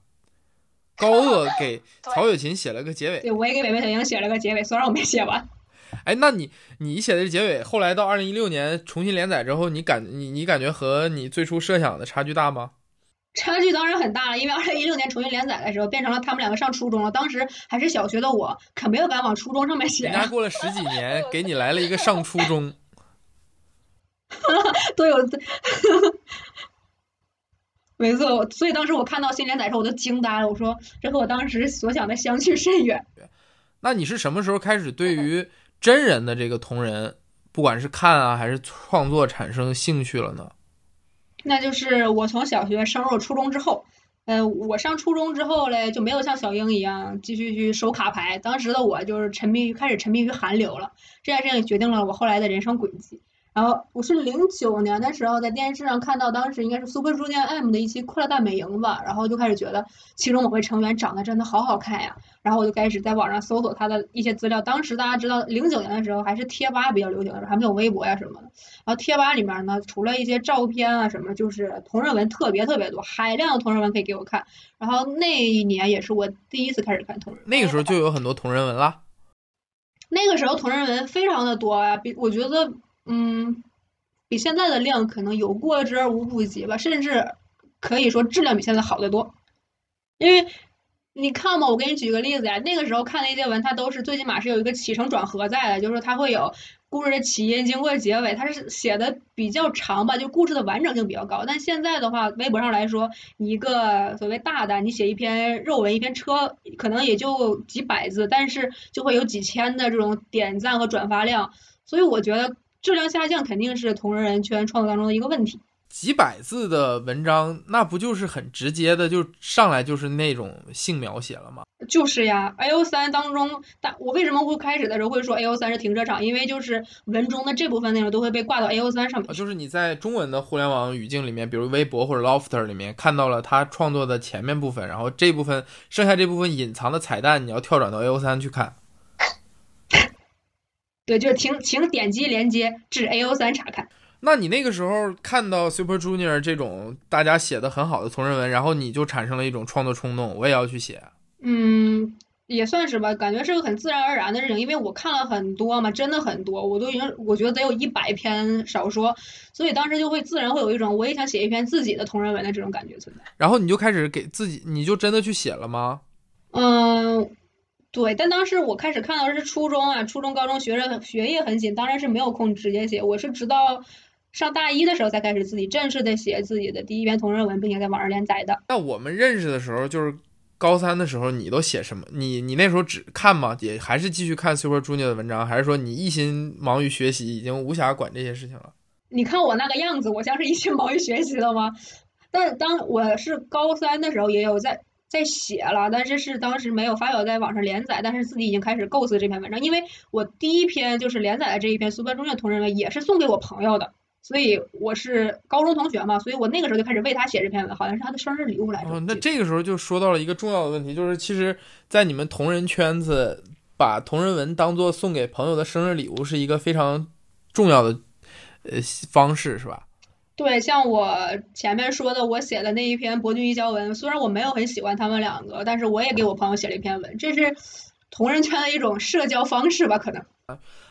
高鹗给 曹雪芹写了个结尾，对，我也给百变小樱写了个结尾，虽然我没写完。哎，那你你写的结尾，后来到二零一六年重新连载之后，你感你你感觉和你最初设想的差距大吗？差距当然很大了，因为二零一六年重新连载的时候，变成了他们两个上初中了。当时还是小学的我，可没有敢往初中上面写呀。人家过了十几年，给你来了一个上初中，对，我，没错，所以当时我看到新连载的时候，我都惊呆了。我说，这和我当时所想的相去甚远。那你是什么时候开始对于真人的这个同人，不管是看啊还是创作产生兴趣了呢？那就是我从小学升入初中之后，呃，我上初中之后嘞，就没有像小英一样继续去收卡牌。当时的我就是沉迷于开始沉迷于韩流了，这件事情也决定了我后来的人生轨迹。然后我是零九年的时候在电视上看到，当时应该是 Super Junior M 的一期《快乐大本营》吧，然后就开始觉得其中某位成员长得真的好好看呀，然后我就开始在网上搜索他的一些资料。当时大家知道，零九年的时候还是贴吧比较流行的时候，还没有微博呀什么的。然后贴吧里面呢，除了一些照片啊什么，就是同人文特别特别多，海量的同人文可以给我看。然后那一年也是我第一次开始看同人文。那个时候就有很多同人文啦。那个时候同人文非常的多啊，比我觉得，嗯，比现在的量可能有过之而无不及吧，甚至可以说质量比现在好得多。因为你看嘛，我给你举个例子呀，那个时候看的一些文，它都是最起码是有一个起承转合在的，就是它会有故事的起因、经过、结尾，它是写的比较长吧，就故事的完整性比较高。但现在的话，微博上来说，一个所谓大的，你写一篇肉文、一篇车，可能也就几百字，但是就会有几千的这种点赞和转发量，所以我觉得质量下降肯定是同人文圈创作当中的一个问题。几百字的文章，那不就是很直接的，就上来就是那种性描写了吗？就是呀，A O 三当中，大我为什么会开始的时候会说 A O 三是停车场？因为就是文中的这部分内容都会被挂到 A O 三上面。就是你在中文的互联网语境里面，比如微博或者 Lofter 里面看到了他创作的前面部分，然后这部分剩下这部分隐藏的彩蛋，你要跳转到 A O 三去看。对，就是请请点击连接至 A O 三查看。那你那个时候看到 Super Junior 这种大家写的很好的同人文，然后你就产生了一种创作冲动，我也要去写。嗯，也算是吧，感觉是个很自然而然的事情，因为我看了很多嘛，真的很多，我都已经我觉得得有一百篇小说，所以当时就会自然会有一种我也想写一篇自己的同人文的这种感觉存在。然后你就开始给自己，你就真的去写了吗？嗯，对，但当时我开始看到是初中啊，初中、高中学着学业很紧，当然是没有空直接写，我是直到。上大一的时候才开始自己正式的写自己的第一篇同人文，并且在网上连载的。那我们认识的时候就是高三的时候，你都写什么？你你那时候只看吗？也还是继续看 Super Junior 的文章，还是说你一心忙于学习，已经无暇管这些事情了？你看我那个样子，我像是一心忙于学习了吗？但当我是高三的时候，也有在在写了，但是是当时没有发表在网上连载，但是自己已经开始构思这篇文章，因为我第一篇就是连载的这一篇 Super Junior 同人文，也是送给我朋友的。所以我是高中同学嘛，所以我那个时候就开始为他写这篇文，好像是他的生日礼物来着。哦，那这个时候就说到了一个重要的问题，就是其实，在你们同人圈子，把同人文当做送给朋友的生日礼物，是一个非常重要的呃方式，是吧？对，像我前面说的，我写的那一篇博君一交文，虽然我没有很喜欢他们两个，但是我也给我朋友写了一篇文，这是同人圈的一种社交方式吧？可能。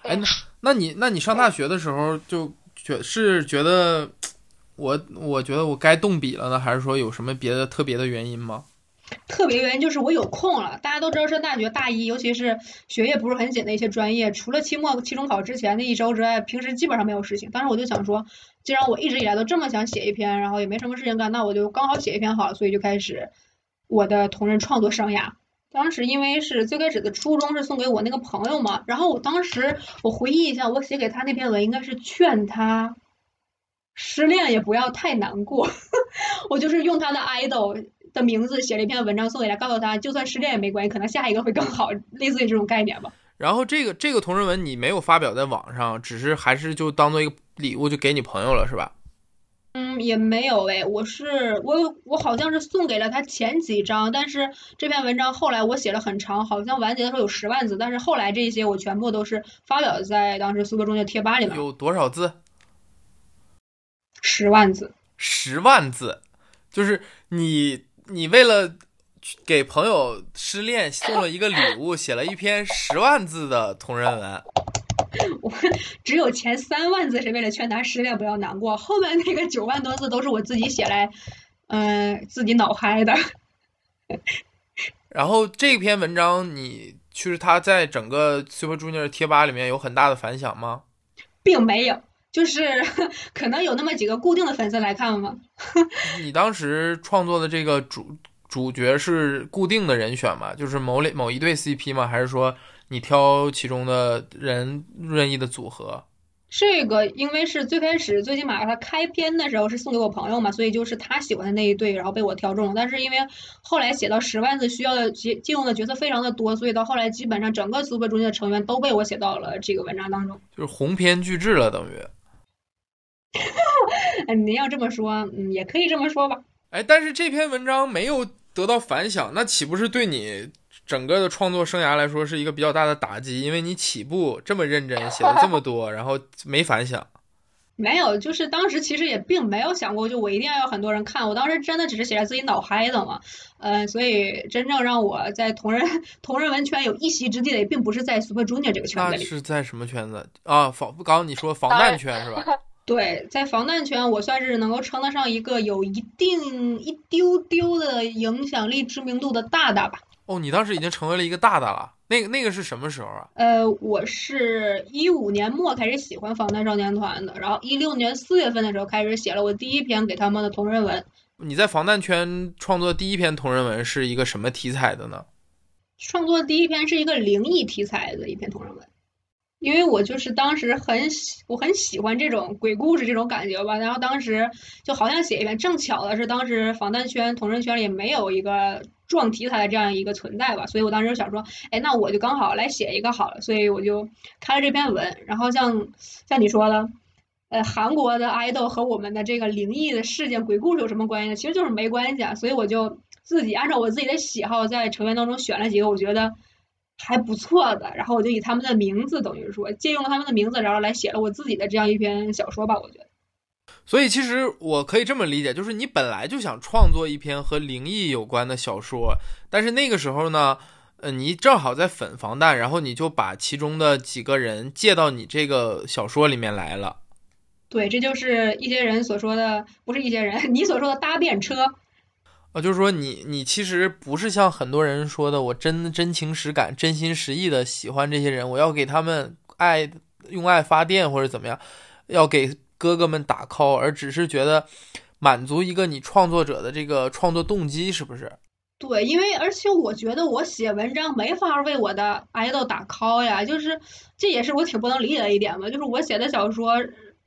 哎，那那你那你上大学的时候就。觉是觉得我我觉得我该动笔了呢，还是说有什么别的特别的原因吗？特别原因就是我有空了。大家都知道上大学大一，尤其是学业不是很紧的一些专业，除了期末、期中考之前那一周之外，平时基本上没有事情。当时我就想说，既然我一直以来都这么想写一篇，然后也没什么事情干，那我就刚好写一篇好了，所以就开始我的同人创作生涯。当时因为是最开始的初衷是送给我那个朋友嘛，然后我当时我回忆一下，我写给他那篇文应该是劝他失恋也不要太难过，我就是用他的 idol 的名字写了一篇文章送给他，告诉他就算失恋也没关系，可能下一个会更好，类似于这种概念吧。然后这个这个同人文你没有发表在网上，只是还是就当做一个礼物就给你朋友了，是吧？嗯，也没有诶，我是我我好像是送给了他前几章，但是这篇文章后来我写了很长，好像完结的时候有十万字，但是后来这些我全部都是发表在当时苏格中的贴吧里面。有多少字？十万字。十万字，就是你你为了给朋友失恋送了一个礼物，写了一篇十万字的同人文。我 只有前三万字是为了劝他失恋不要难过，后面那个九万多字都是我自己写来，嗯，自己脑嗨的。然后这篇文章，你就是他在整个 Super Junior 贴吧里面有很大的反响吗？并没有，就是 可能有那么几个固定的粉丝来看吗？你当时创作的这个主主角是固定的人选吗？就是某某一对 CP 吗？还是说？你挑其中的人任意的组合，这个因为是最开始最起码他开篇的时候是送给我朋友嘛，所以就是他喜欢的那一对，然后被我挑中。但是因为后来写到十万字需要的借借用的角色非常的多，所以到后来基本上整个 Super 中间的成员都被我写到了这个文章当中，就是鸿篇巨制了，等于。您要这么说，嗯，也可以这么说吧。哎，但是这篇文章没有得到反响，那岂不是对你？整个的创作生涯来说是一个比较大的打击，因为你起步这么认真，写了这么多，然后没反响。没有，就是当时其实也并没有想过，就我一定要有很多人看。我当时真的只是写在自己脑嗨的嘛，嗯，所以真正让我在同人同人文圈有一席之地的，也并不是在 Super Junior 这个圈子里。那是在什么圈子啊？防，刚刚你说防弹圈是吧？对，在防弹圈，我算是能够称得上一个有一定一丢丢的影响力、知名度的大大吧。哦，你当时已经成为了一个大大了。那个那个是什么时候啊？呃，我是一五年末开始喜欢防弹少年团的，然后一六年四月份的时候开始写了我第一篇给他们的同人文。你在防弹圈创作第一篇同人文是一个什么题材的呢？创作第一篇是一个灵异题材的一篇同人文。因为我就是当时很喜，我很喜欢这种鬼故事这种感觉吧，然后当时就好想写一篇，正巧的是当时防弹圈、同人圈里没有一个撞题材的这样一个存在吧，所以我当时就想说，哎，那我就刚好来写一个好了，所以我就开了这篇文。然后像像你说的，呃，韩国的爱豆和我们的这个灵异的事件、鬼故事有什么关系呢？其实就是没关系啊，所以我就自己按照我自己的喜好，在成员当中选了几个我觉得。还不错的，然后我就以他们的名字，等于说借用了他们的名字，然后来写了我自己的这样一篇小说吧。我觉得，所以其实我可以这么理解，就是你本来就想创作一篇和灵异有关的小说，但是那个时候呢，呃，你正好在粉防弹，然后你就把其中的几个人借到你这个小说里面来了。对，这就是一些人所说的，不是一些人，你所说的搭便车。啊，就是说你你其实不是像很多人说的，我真真情实感、真心实意的喜欢这些人，我要给他们爱用爱发电或者怎么样，要给哥哥们打 call，而只是觉得满足一个你创作者的这个创作动机，是不是？对，因为而且我觉得我写文章没法为我的爱豆打 call 呀，就是这也是我挺不能理解的一点吧，就是我写的小说。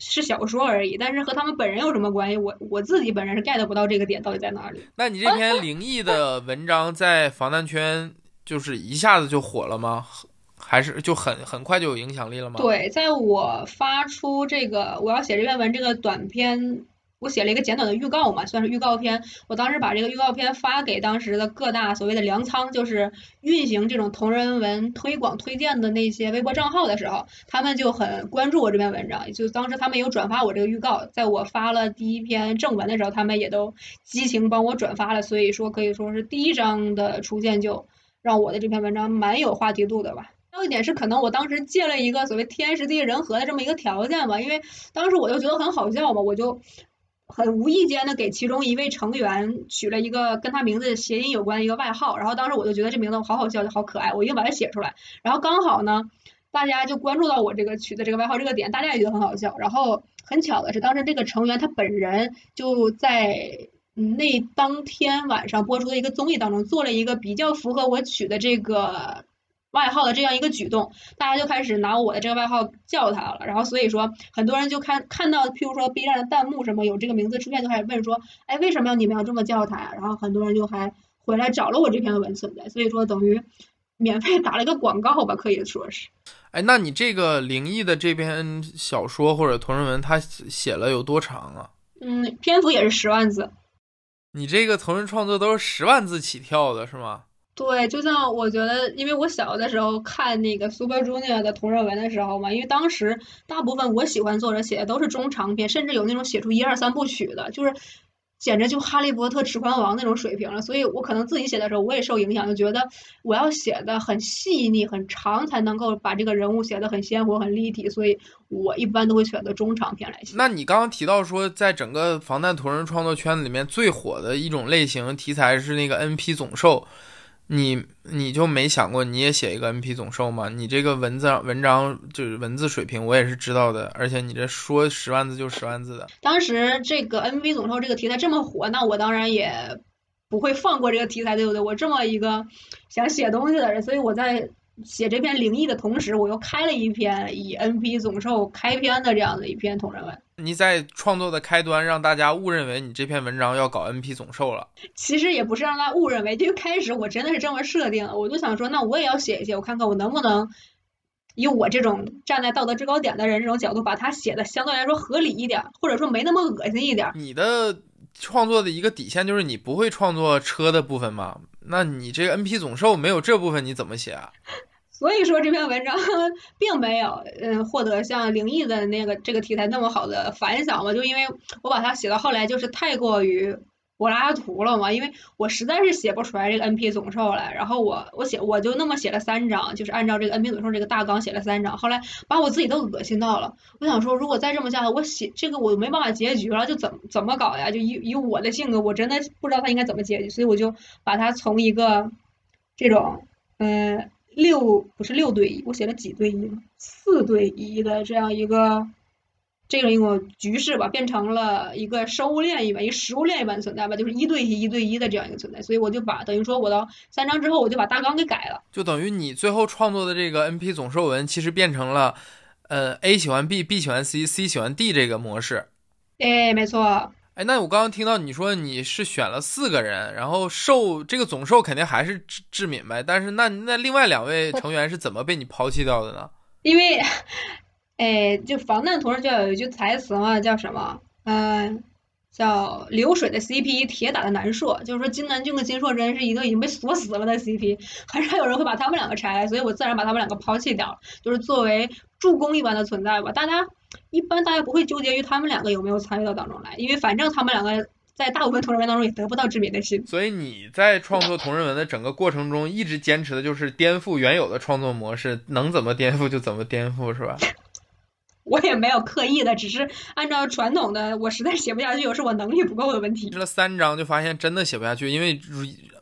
是小说而已，但是和他们本人有什么关系？我我自己本人是 get 不到这个点到底在哪里。那你这篇灵异的文章在防弹圈就是一下子就火了吗？还是就很很快就有影响力了吗？对，在我发出这个我要写这篇文这个短篇。我写了一个简短的预告嘛，算是预告片。我当时把这个预告片发给当时的各大所谓的粮仓，就是运行这种同人文推广推荐的那些微博账号的时候，他们就很关注我这篇文章。就当时他们有转发我这个预告，在我发了第一篇正文的时候，他们也都激情帮我转发了。所以说可以说是第一章的出现就让我的这篇文章蛮有话题度的吧。还有一点是，可能我当时借了一个所谓天时地利人和的这么一个条件吧，因为当时我就觉得很好笑嘛，我就。很无意间的给其中一位成员取了一个跟他名字谐音有关的一个外号，然后当时我就觉得这名字好好笑，就好可爱，我一定把它写出来。然后刚好呢，大家就关注到我这个取的这个外号这个点，大家也觉得很好笑。然后很巧的是，当时这个成员他本人就在那当天晚上播出的一个综艺当中做了一个比较符合我取的这个。外号的这样一个举动，大家就开始拿我的这个外号叫他了。然后所以说，很多人就看看到，譬如说 B 站的弹幕什么有这个名字出现，就开始问说，哎，为什么要你们要这么叫他呀？然后很多人就还回来找了我这篇文存在。所以说，等于免费打了一个广告吧，可以说是。哎，那你这个灵异的这篇小说或者同人文，它写了有多长啊？嗯，篇幅也是十万字。你这个同人创作都是十万字起跳的是吗？对，就像我觉得，因为我小的时候看那个 Super Junior 的同人文的时候嘛，因为当时大部分我喜欢作者写的都是中长篇，甚至有那种写出一二三部曲的，就是简直就哈利波特、指环王那种水平了。所以我可能自己写的时候，我也受影响，就觉得我要写的很细腻、很长，才能够把这个人物写的很鲜活、很立体。所以我一般都会选择中长篇来写。那你刚刚提到说，在整个防弹同人创作圈子里面最火的一种类型题材是那个 NP 总兽。你你就没想过你也写一个 NP 总兽吗？你这个文字文章就是文字水平，我也是知道的。而且你这说十万字就十万字的。当时这个 NP 总兽这个题材这么火，那我当然也不会放过这个题材，对不对？我这么一个想写东西的人，所以我在。写这篇灵异的同时，我又开了一篇以 NP 总兽开篇的这样的一篇同人文。你在创作的开端让大家误认为你这篇文章要搞 NP 总兽了。其实也不是让他误认为，就开始我真的是这么设定的。我就想说，那我也要写一写，我看看我能不能以我这种站在道德制高点的人这种角度，把它写的相对来说合理一点，或者说没那么恶心一点。你的创作的一个底线就是你不会创作车的部分吗？那你这个 NP 总兽没有这部分，你怎么写啊？所以说这篇文章 并没有嗯获得像灵异的那个这个题材那么好的反响嘛，就因为我把它写到后来就是太过于柏拉图了嘛，因为我实在是写不出来这个 NP 总兽来，然后我我写我就那么写了三章，就是按照这个 NP 总兽这个大纲写了三章，后来把我自己都恶心到了，我想说如果再这么下去，我写这个我没办法结局了，就怎么怎么搞呀？就以以我的性格，我真的不知道他应该怎么结局，所以我就把它从一个。这种，嗯，六不是六对一，我写了几对一呢？四对一的这样一个这个一个局势吧，变成了一个生物链一般，一个食物链一般的存在吧，就是一对一、一对一的这样一个存在。所以我就把等于说我到三章之后，我就把大纲给改了。就等于你最后创作的这个 NP 总受文，其实变成了，呃，A 喜欢 B，B 喜欢 C，C 喜欢 D 这个模式。哎，没错。哎，那我刚刚听到你说你是选了四个人，然后受这个总受肯定还是志志敏呗，但是那那另外两位 成员是怎么被你抛弃掉的呢？因为，哎，就防弹同人就有一句台词嘛，叫什么？嗯，叫流水的 CP，铁打的南硕，就是说金南俊跟金硕真是一个已经被锁死了的 CP，很少有人会把他们两个拆，所以我自然把他们两个抛弃掉了，就是作为助攻一般的存在吧，大家。一般大家不会纠结于他们两个有没有参与到当中来，因为反正他们两个在大部分同人文当中也得不到知名的信。所以你在创作同人文的整个过程中，一直坚持的就是颠覆原有的创作模式，能怎么颠覆就怎么颠覆，是吧？我也没有刻意的，只是按照传统的，我实在写不下去，是我能力不够的问题。写了三章就发现真的写不下去，因为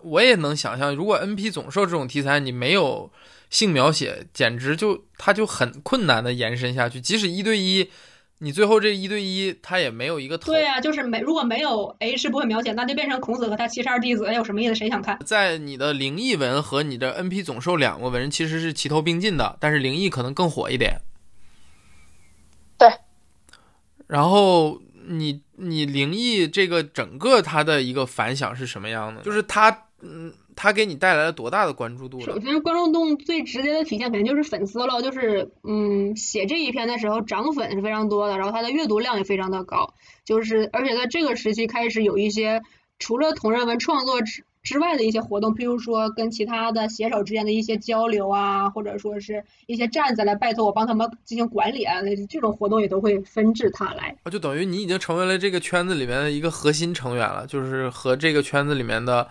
我也能想象，如果 NP 总受这种题材，你没有。性描写简直就，它就很困难的延伸下去。即使一对一，你最后这一对一，他也没有一个头。对呀，就是没如果没有 H 部分描写，那就变成孔子和他七十二弟子，有什么意思？谁想看？在你的灵异文和你的 NP 总受两个文其实是齐头并进的，但是灵异可能更火一点。对。然后你你灵异这个整个它的一个反响是什么样的？就是它嗯。他给你带来了多大的关注度？首先，关注度最直接的体现肯定就是粉丝了，就是嗯，写这一篇的时候涨粉是非常多的，然后它的阅读量也非常的高，就是而且在这个时期开始有一些除了同人文创作之之外的一些活动，譬如说跟其他的写手之间的一些交流啊，或者说是一些站子来拜托我帮他们进行管理啊，这种活动也都会纷至沓来。啊就等于你已经成为了这个圈子里面的一个核心成员了，就是和这个圈子里面的。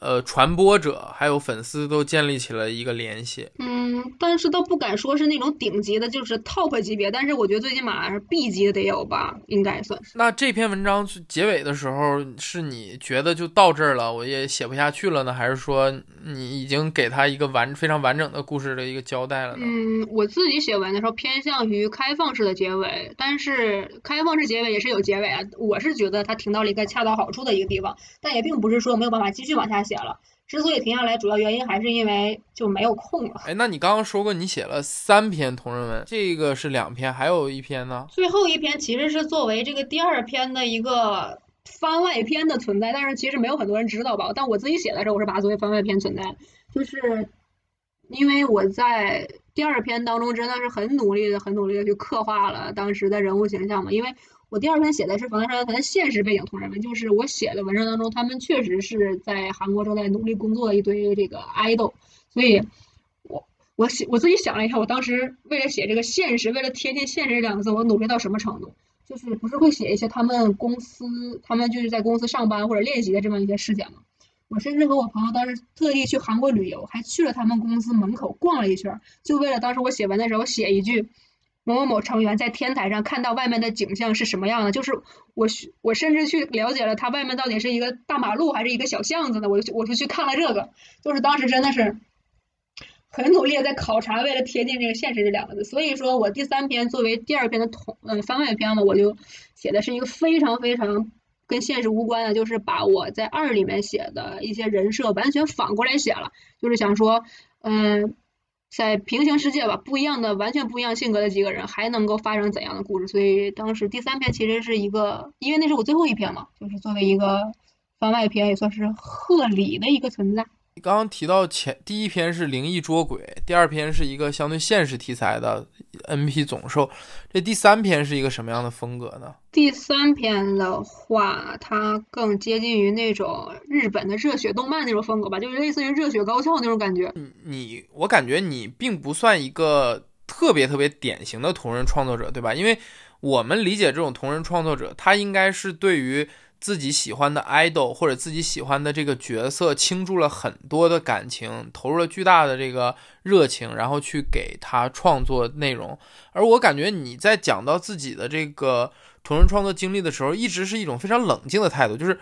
呃，传播者还有粉丝都建立起了一个联系。嗯，但是都不敢说是那种顶级的，就是 top 级别。但是我觉得最起码是 B 级的得有吧，应该算是。那这篇文章结尾的时候，是你觉得就到这儿了，我也写不下去了呢，还是说你已经给他一个完非常完整的故事的一个交代了呢？嗯，我自己写文的时候偏向于开放式的结尾，但是开放式结尾也是有结尾啊。我是觉得他停到了一个恰到好处的一个地方，但也并不是说没有办法继续往下写。了，之所以停下来，主要原因还是因为就没有空了。哎，那你刚刚说过你写了三篇同人文，这个是两篇，还有一篇呢？最后一篇其实是作为这个第二篇的一个番外篇的存在，但是其实没有很多人知道吧？但我自己写的时候，我是把它作为番外篇存在，就是因为我在第二篇当中真的是很努力的、很努力的去刻画了当时的人物形象嘛，因为。我第二篇写的是防弹少年团的现实背景同人文，就是我写的文章当中，他们确实是在韩国正在努力工作的一堆这个 idol，所以，我我写我自己想了一下，我当时为了写这个现实，为了贴近现实这两个字，我努力到什么程度？就是不是会写一些他们公司，他们就是在公司上班或者练习的这么一些事情吗？我甚至和我朋友当时特地去韩国旅游，还去了他们公司门口逛了一圈，就为了当时我写文的时候写一句。某某某成员在天台上看到外面的景象是什么样的？就是我我甚至去了解了他外面到底是一个大马路还是一个小巷子呢？我就我就去看了这个，就是当时真的是很努力在考察，为了贴近这个现实这两个字。所以说我第三篇作为第二篇的同嗯番外篇嘛，我就写的是一个非常非常跟现实无关的，就是把我在二里面写的一些人设完全反过来写了，就是想说嗯。在平行世界吧，不一样的、完全不一样性格的几个人，还能够发生怎样的故事？所以当时第三篇其实是一个，因为那是我最后一篇嘛，就是作为一个番外篇，也算是贺礼的一个存在。你刚刚提到前第一篇是灵异捉鬼，第二篇是一个相对现实题材的 NP 总兽，这第三篇是一个什么样的风格呢？第三篇的话，它更接近于那种日本的热血动漫那种风格吧，就是类似于热血高校那种感觉。你，我感觉你并不算一个特别特别典型的同人创作者，对吧？因为我们理解这种同人创作者，他应该是对于。自己喜欢的 idol 或者自己喜欢的这个角色倾注了很多的感情，投入了巨大的这个热情，然后去给他创作内容。而我感觉你在讲到自己的这个同人创作经历的时候，一直是一种非常冷静的态度，就是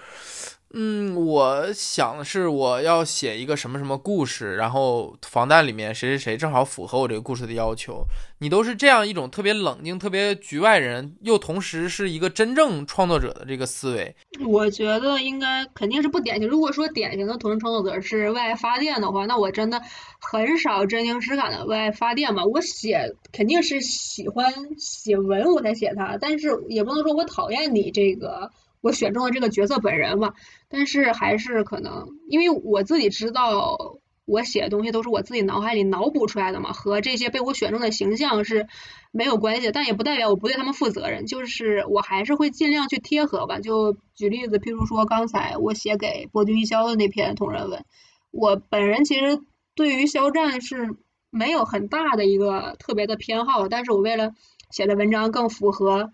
嗯，我想的是我要写一个什么什么故事，然后防弹里面谁谁谁正好符合我这个故事的要求。你都是这样一种特别冷静、特别局外人，又同时是一个真正创作者的这个思维。我觉得应该肯定是不典型。如果说典型的同人创作者是为爱发电的话，那我真的很少真情实感的为爱发电嘛。我写肯定是喜欢写文我才写它，但是也不能说我讨厌你这个。我选中了这个角色本人嘛，但是还是可能，因为我自己知道，我写的东西都是我自己脑海里脑补出来的嘛，和这些被我选中的形象是没有关系，但也不代表我不对他们负责任，就是我还是会尽量去贴合吧。就举例子，譬如说刚才我写给博君一肖的那篇同人文，我本人其实对于肖战是没有很大的一个特别的偏好，但是我为了写的文章更符合。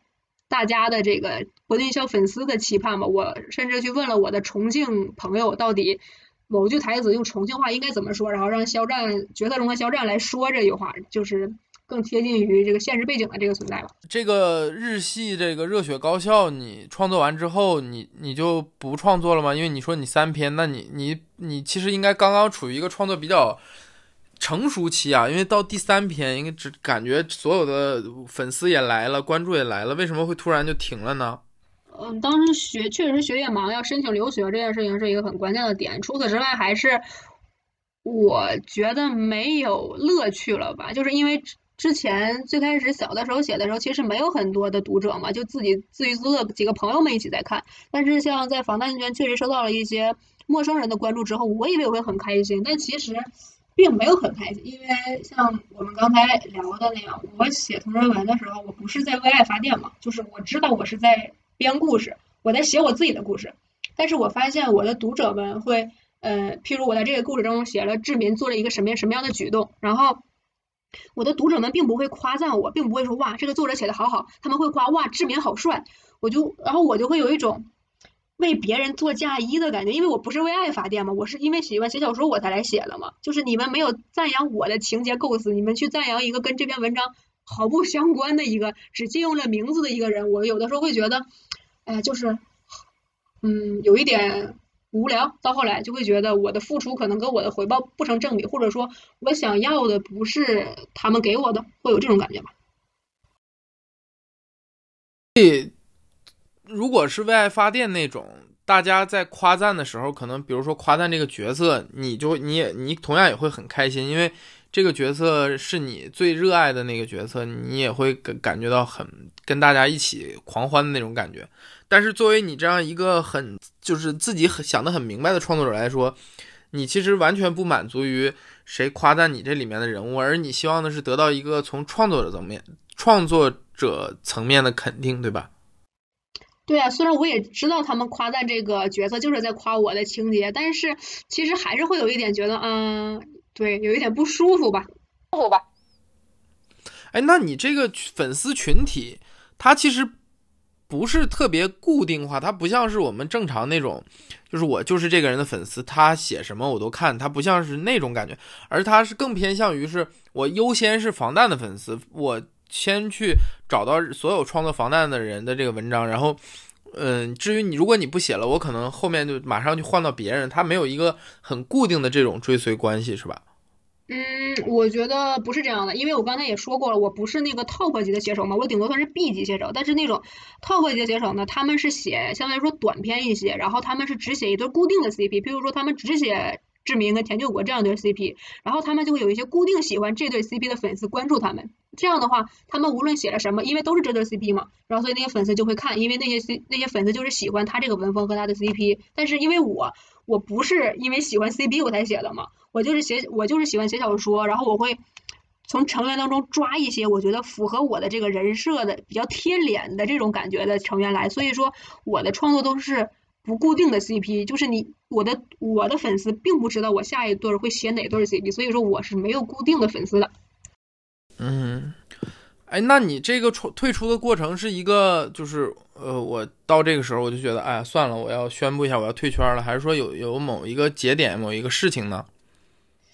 大家的这个博君肖粉丝的期盼吧，我甚至去问了我的重庆朋友，到底某句台词用重庆话应该怎么说，然后让肖战角色中的肖战来说这句话，就是更贴近于这个现实背景的这个存在吧。这个日系这个热血高校，你创作完之后，你你就不创作了吗？因为你说你三篇，那你你你其实应该刚刚处于一个创作比较。成熟期啊，因为到第三篇，应该只感觉所有的粉丝也来了，关注也来了，为什么会突然就停了呢？嗯，当时学确实学业忙，要申请留学这件事情是一个很关键的点。除此之外，还是我觉得没有乐趣了吧？就是因为之前最开始小的时候写的时候，其实没有很多的读者嘛，就自己自娱自乐，几个朋友们一起在看。但是像在防弹圈确实收到了一些陌生人的关注之后，我以为我会很开心，但其实。并没有很开心，因为像我们刚才聊的那样，我写同人文的时候，我不是在为爱发电嘛，就是我知道我是在编故事，我在写我自己的故事，但是我发现我的读者们会，呃，譬如我在这个故事中写了志民做了一个什么什么样的举动，然后我的读者们并不会夸赞我，并不会说哇这个作者写的好好，他们会夸哇志民好帅，我就然后我就会有一种。为别人做嫁衣的感觉，因为我不是为爱发电嘛，我是因为喜欢写小说我才来写的嘛。就是你们没有赞扬我的情节构思，你们去赞扬一个跟这篇文章毫不相关的一个只借用了名字的一个人，我有的时候会觉得，哎，就是，嗯，有一点无聊。到后来就会觉得我的付出可能跟我的回报不成正比，或者说我想要的不是他们给我的，会有这种感觉吧。如果是为爱发电那种，大家在夸赞的时候，可能比如说夸赞这个角色，你就你也你同样也会很开心，因为这个角色是你最热爱的那个角色，你也会感感觉到很跟大家一起狂欢的那种感觉。但是作为你这样一个很就是自己很想的很明白的创作者来说，你其实完全不满足于谁夸赞你这里面的人物，而你希望的是得到一个从创作者层面创作者层面的肯定，对吧？对啊，虽然我也知道他们夸赞这个角色就是在夸我的情节，但是其实还是会有一点觉得，嗯，对，有一点不舒服吧，舒服吧。哎，那你这个粉丝群体，它其实不是特别固定化，它不像是我们正常那种，就是我就是这个人的粉丝，他写什么我都看，它不像是那种感觉，而它是更偏向于是我优先是防弹的粉丝，我。先去找到所有创作防弹的人的这个文章，然后，嗯，至于你，如果你不写了，我可能后面就马上就换到别人，他没有一个很固定的这种追随关系，是吧？嗯，我觉得不是这样的，因为我刚才也说过了，我不是那个 top 级的写手嘛，我顶多算是 B 级写手，但是那种 top 级的写手呢，他们是写相对来说短篇一些，然后他们是只写一对固定的 CP，比如说他们只写。志明跟田救国这样对 CP，然后他们就会有一些固定喜欢这对 CP 的粉丝关注他们。这样的话，他们无论写了什么，因为都是这对 CP 嘛，然后所以那些粉丝就会看，因为那些 C 那些粉丝就是喜欢他这个文风和他的 CP。但是因为我我不是因为喜欢 CP 我才写的嘛，我就是写我就是喜欢写小说，然后我会从成员当中抓一些我觉得符合我的这个人设的比较贴脸的这种感觉的成员来，所以说我的创作都是。不固定的 CP，就是你我的我的粉丝并不知道我下一对会写哪对 CP，所以说我是没有固定的粉丝的。嗯，哎，那你这个出退出的过程是一个，就是呃，我到这个时候我就觉得，哎，算了，我要宣布一下我要退圈了，还是说有有某一个节点某一个事情呢？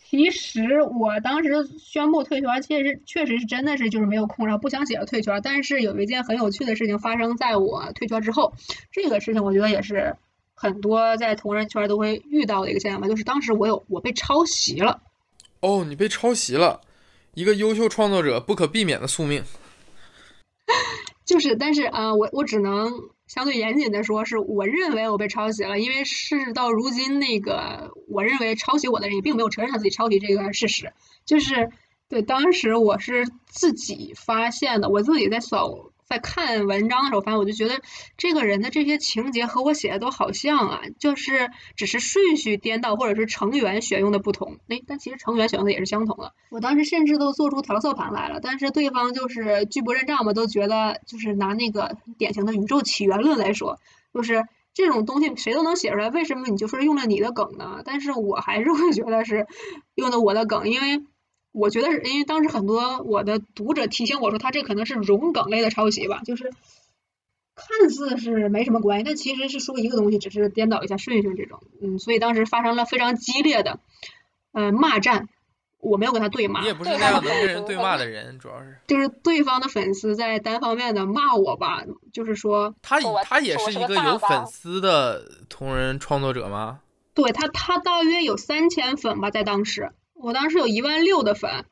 其实我当时宣布退圈，确实确实是真的是就是没有空，然后不想写了退圈。但是有一件很有趣的事情发生在我退圈之后，这个事情我觉得也是很多在同人圈都会遇到的一个现象吧，就是当时我有我被抄袭了。哦，你被抄袭了，一个优秀创作者不可避免的宿命。就是，但是啊，我我只能相对严谨的说，是我认为我被抄袭了，因为事到如今，那个我认为抄袭我的人也并没有承认他自己抄袭这个事实，就是对，当时我是自己发现的，我自己在扫。在看文章的时候，发现我就觉得这个人的这些情节和我写的都好像啊，就是只是顺序颠倒，或者是成员选用的不同。哎，但其实成员选用的也是相同的。我当时甚至都做出调色盘来了，但是对方就是拒不认账嘛，都觉得就是拿那个典型的宇宙起源论来说，就是这种东西谁都能写出来，为什么你就说用了你的梗呢？但是我还是会觉得是用的我的梗，因为。我觉得是因为当时很多我的读者提醒我说，他这可能是融梗类的抄袭吧，就是看似是没什么关系，但其实是说一个东西，只是颠倒一下顺序这种。嗯，所以当时发生了非常激烈的呃骂战。我没有跟他对骂，你也不是那样能跟人对骂的人，主要是就是对方的粉丝在单方面的骂我吧，就是说他他也是一个有粉丝的同人创作者吗？对他，他大约有三千粉吧，在当时。我当时有一万六的粉，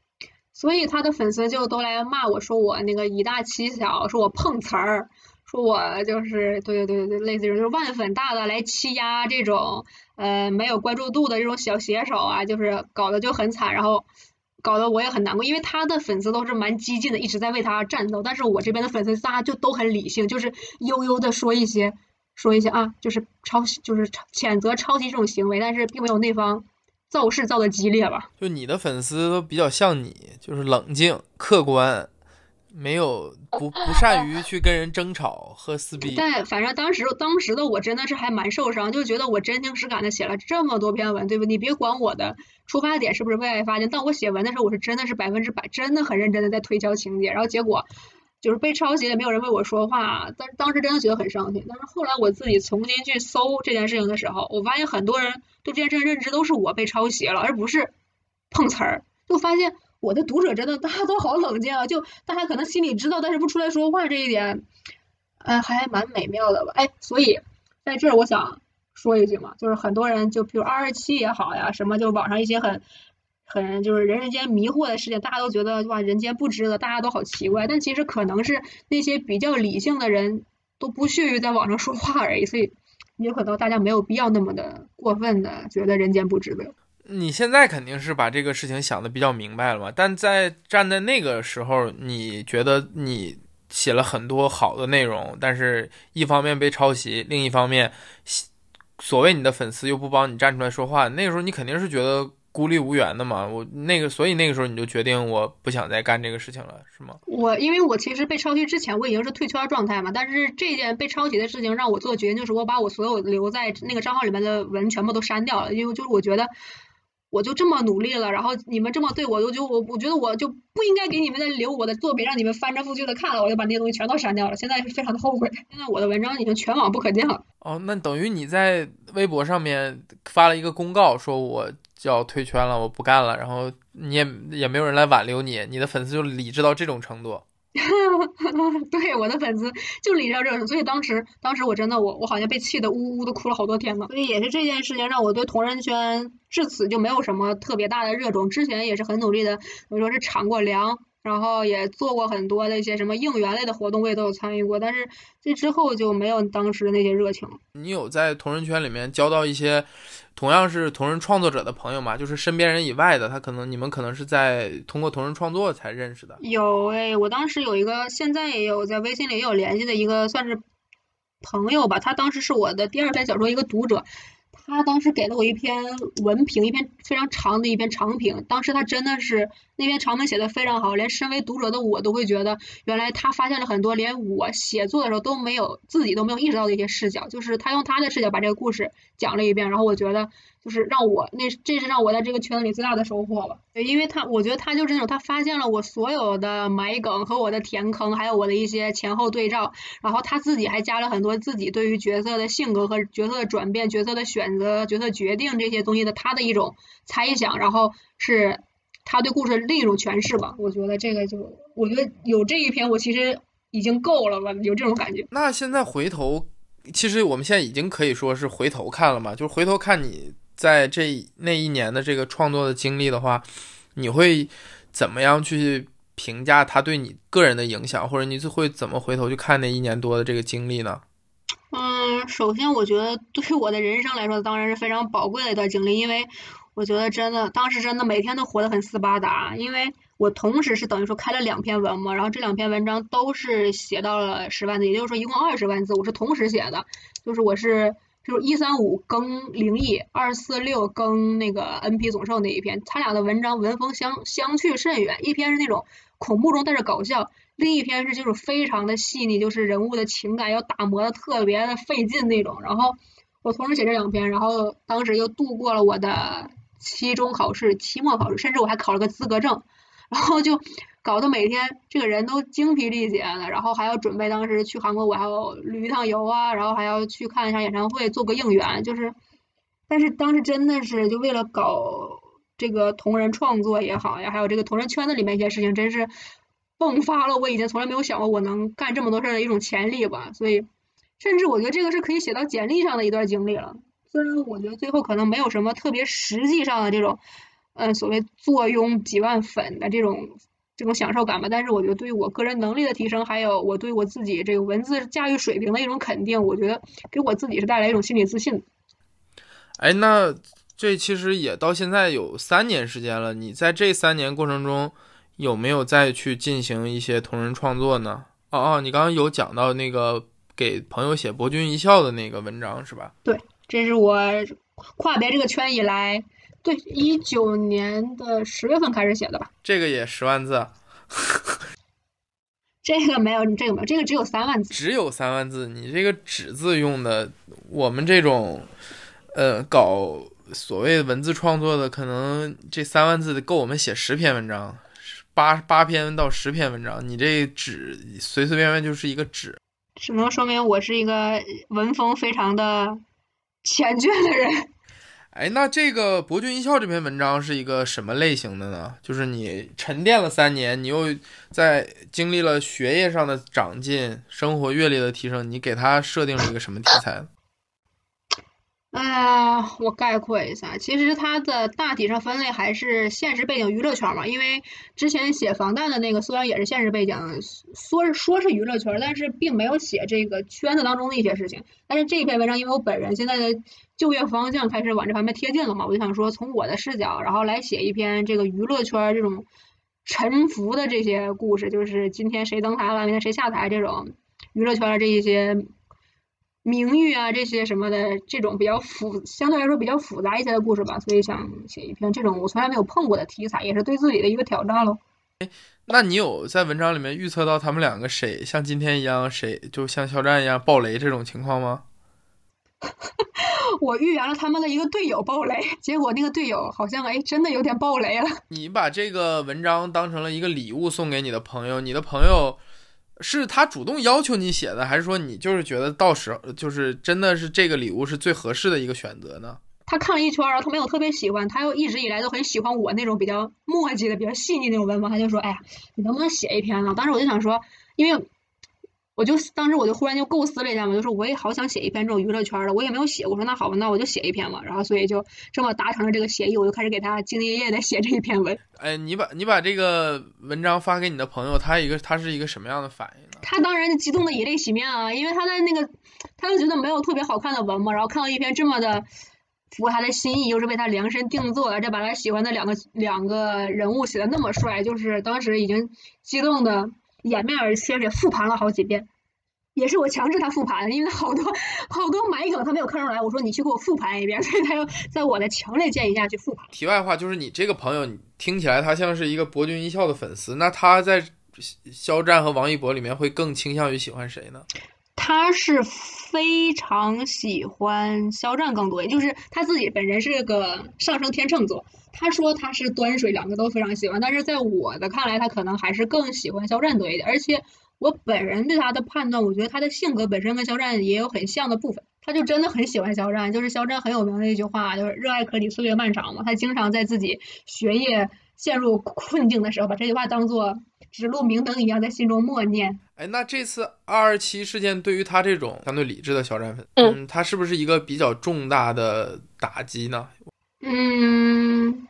所以他的粉丝就都来骂我说我那个以大欺小，说我碰瓷儿，说我就是对对对对，类似于就是万粉大的来欺压这种呃没有关注度的这种小写手啊，就是搞得就很惨，然后搞得我也很难过，因为他的粉丝都是蛮激进的，一直在为他战斗，但是我这边的粉丝大家就都很理性，就是悠悠的说一些说一些啊，就是抄袭，就是谴责抄袭这种行为，但是并没有那方。造势造的激烈吧？就你的粉丝都比较像你，就是冷静、客观，没有 不不善于去跟人争吵和撕逼。但反正当时当时的我真的是还蛮受伤，就觉得我真情实感的写了这么多篇文，对不？你别管我的出发点是不是为爱发电，但我写文的时候，我是真的是百分之百，真的很认真的在推敲情节，然后结果。就是被抄袭也没有人为我说话，但当时真的觉得很伤心。但是后来我自己重新去搜这件事情的时候，我发现很多人对这件事认知都是我被抄袭了，而不是碰瓷儿。就发现我的读者真的大家都好冷静啊，就大家可能心里知道，但是不出来说话这一点，呃，还蛮美妙的吧？哎，所以在这儿我想说一句嘛，就是很多人就比如二十七也好呀，什么就网上一些很。很就是人世间迷惑的事情，大家都觉得哇，人间不值得，大家都好奇怪。但其实可能是那些比较理性的人都不屑于在网上说话而已，所以有可能大家没有必要那么的过分的觉得人间不值得。你现在肯定是把这个事情想的比较明白了嘛？但在站在那个时候，你觉得你写了很多好的内容，但是一方面被抄袭，另一方面所谓你的粉丝又不帮你站出来说话，那个时候你肯定是觉得。孤立无援的嘛，我那个，所以那个时候你就决定我不想再干这个事情了，是吗？我因为我其实被抄袭之前我已经是退圈状态嘛，但是这件被抄袭的事情让我做决定，就是我把我所有留在那个账号里面的文全部都删掉了，因为就是我觉得我就这么努力了，然后你们这么对我，我就我我觉得我就不应该给你们再留我的作品，让你们翻着覆去的看了，我就把那些东西全都删掉了，现在是非常的后悔。现在我的文章已经全网不可见了。哦，那等于你在微博上面发了一个公告，说我。就要退圈了，我不干了，然后你也也没有人来挽留你，你的粉丝就理智到这种程度。对，我的粉丝就理智到这种，所以当时当时我真的我我好像被气得呜呜的哭了好多天呢。所以也是这件事情让我对同人圈至此就没有什么特别大的热衷，之前也是很努力的，我说是尝过粮。然后也做过很多的一些什么应援类的活动，我也都有参与过，但是这之后就没有当时的那些热情。你有在同人圈里面交到一些同样是同人创作者的朋友吗？就是身边人以外的，他可能你们可能是在通过同人创作才认识的。有诶，我当时有一个，现在也有在微信里也有联系的一个，算是朋友吧。他当时是我的第二篇小说一个读者。他当时给了我一篇文评，一篇非常长的一篇长评。当时他真的是那篇长文写的非常好，连身为读者的我都会觉得，原来他发现了很多连我写作的时候都没有自己都没有意识到的一些视角。就是他用他的视角把这个故事讲了一遍，然后我觉得就是让我那这是让我在这个圈子里最大的收获了。因为他我觉得他就是那种他发现了我所有的埋梗和我的填坑，还有我的一些前后对照，然后他自己还加了很多自己对于角色的性格和角色的转变、角色的选。择角色决定这些东西的他的一种猜想，然后是他对故事另一种诠释吧。我觉得这个就，我觉得有这一篇，我其实已经够了吧，有这种感觉。那现在回头其实我们现在已经可以说是回头看了嘛，就是回头看你在这那一年的这个创作的经历的话，你会怎么样去评价他对你个人的影响，或者你会怎么回头去看那一年多的这个经历呢？首先我觉得对我的人生来说，当然是非常宝贵的一段经历，因为我觉得真的当时真的每天都活得很斯巴达，因为我同时是等于说开了两篇文嘛，然后这两篇文章都是写到了十万字，也就是说一共二十万字，我是同时写的，就是我是就是一三五更灵异，二四六更那个 NP 总寿那一篇，他俩的文章文风相相去甚远，一篇是那种恐怖中带着搞笑。另一篇是就是非常的细腻，就是人物的情感要打磨的特别的费劲那种。然后我同时写这两篇，然后当时又度过了我的期中考试、期末考试，甚至我还考了个资格证。然后就搞得每天这个人都精疲力竭的，然后还要准备当时去韩国，我还要旅一趟游啊，然后还要去看一下演唱会，做个应援。就是，但是当时真的是就为了搞这个同人创作也好呀，还有这个同人圈子里面一些事情，真是。迸发了我以前从来没有想过我能干这么多事儿的一种潜力吧，所以甚至我觉得这个是可以写到简历上的一段经历了。虽然我觉得最后可能没有什么特别实际上的这种，嗯，所谓坐拥几万粉的这种这种享受感吧，但是我觉得对于我个人能力的提升，还有我对我自己这个文字驾驭水平的一种肯定，我觉得给我自己是带来一种心理自信。哎，那这其实也到现在有三年时间了，你在这三年过程中。有没有再去进行一些同人创作呢？哦哦，你刚刚有讲到那个给朋友写《博君一笑》的那个文章是吧？对，这是我跨别这个圈以来，对，一九年的十月份开始写的吧。这个也十万字？这个没有，你这个没有，这个只有三万字。只有三万字，你这个纸字用的，我们这种呃搞所谓文字创作的，可能这三万字够我们写十篇文章。八八篇到十篇文章，你这纸随随便便就是一个纸，只能说明我是一个文风非常的缱绻的人。哎，那这个《博君一笑》这篇文章是一个什么类型的呢？就是你沉淀了三年，你又在经历了学业上的长进、生活阅历的提升，你给他设定了一个什么题材？啊，我概括一下，其实它的大体上分类还是现实背景娱乐圈嘛。因为之前写防弹的那个虽然也是现实背景，说是说是娱乐圈，但是并没有写这个圈子当中的一些事情。但是这篇文章，因为我本人现在的就业方向开始往这方面贴近了嘛，我就想说从我的视角，然后来写一篇这个娱乐圈这种沉浮的这些故事，就是今天谁登台了，明天谁下台这种娱乐圈的这一些。名誉啊，这些什么的，这种比较复，相对来说比较复杂一些的故事吧，所以想写一篇这种我从来没有碰过的题材，也是对自己的一个挑战喽。哎，那你有在文章里面预测到他们两个谁像今天一样，谁就像肖战一样爆雷这种情况吗？我预言了他们的一个队友爆雷，结果那个队友好像哎真的有点爆雷了。你把这个文章当成了一个礼物送给你的朋友，你的朋友。是他主动要求你写的，还是说你就是觉得到时候就是真的是这个礼物是最合适的一个选择呢？他看了一圈，然后他没有特别喜欢，他又一直以来都很喜欢我那种比较墨迹的、比较细腻那种文风，他就说：“哎呀，你能不能写一篇呢？”当时我就想说，因为。我就当时我就忽然就构思了一下嘛，就说我也好想写一篇这种娱乐圈的，我也没有写。我说那好吧，那我就写一篇嘛。然后所以就这么达成了这个协议，我就开始给他兢兢业业的写这一篇文。哎，你把你把这个文章发给你的朋友，他一个他是一个什么样的反应呢？他当然激动的以泪洗面啊，因为他在那个他就觉得没有特别好看的文嘛，然后看到一篇这么的符合他的心意，又是为他量身定做，而且把他喜欢的两个两个人物写的那么帅，就是当时已经激动的掩面而泣，也复盘了好几遍。也是我强制他复盘，因为好多好多埋梗他没有看出来。我说你去给我复盘一遍，所以他又在我的强烈建议下去复盘。题外话就是你这个朋友，你听起来他像是一个博君一笑的粉丝，那他在肖战和王一博里面会更倾向于喜欢谁呢？他是非常喜欢肖战更多，也就是他自己本人是个上升天秤座。他说他是端水，两个都非常喜欢，但是在我的看来，他可能还是更喜欢肖战多一点，而且。我本人对他的判断，我觉得他的性格本身跟肖战也有很像的部分。他就真的很喜欢肖战，就是肖战很有名的一句话，就是“热爱可抵岁月漫长”嘛。他经常在自己学业陷入困境的时候，把这句话当做指路明灯一样，在心中默念。哎，那这次二二七事件对于他这种相对理智的肖战粉，嗯，他是不是一个比较重大的打击呢？嗯，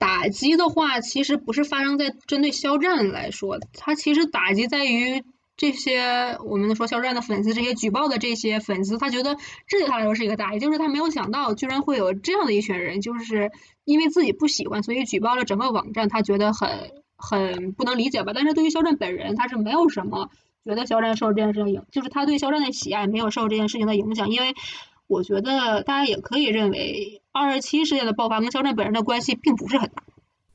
打击的话，其实不是发生在针对肖战来说，他其实打击在于这些我们说肖战的粉丝，这些举报的这些粉丝，他觉得这对他来说是一个打击，就是他没有想到居然会有这样的一群人，就是因为自己不喜欢，所以举报了整个网站，他觉得很很不能理解吧。但是对于肖战本人，他是没有什么觉得肖战受这件事情影，就是他对肖战的喜爱没有受这件事情的影响，因为。我觉得大家也可以认为，二十七事件的爆发跟肖战本人的关系并不是很大。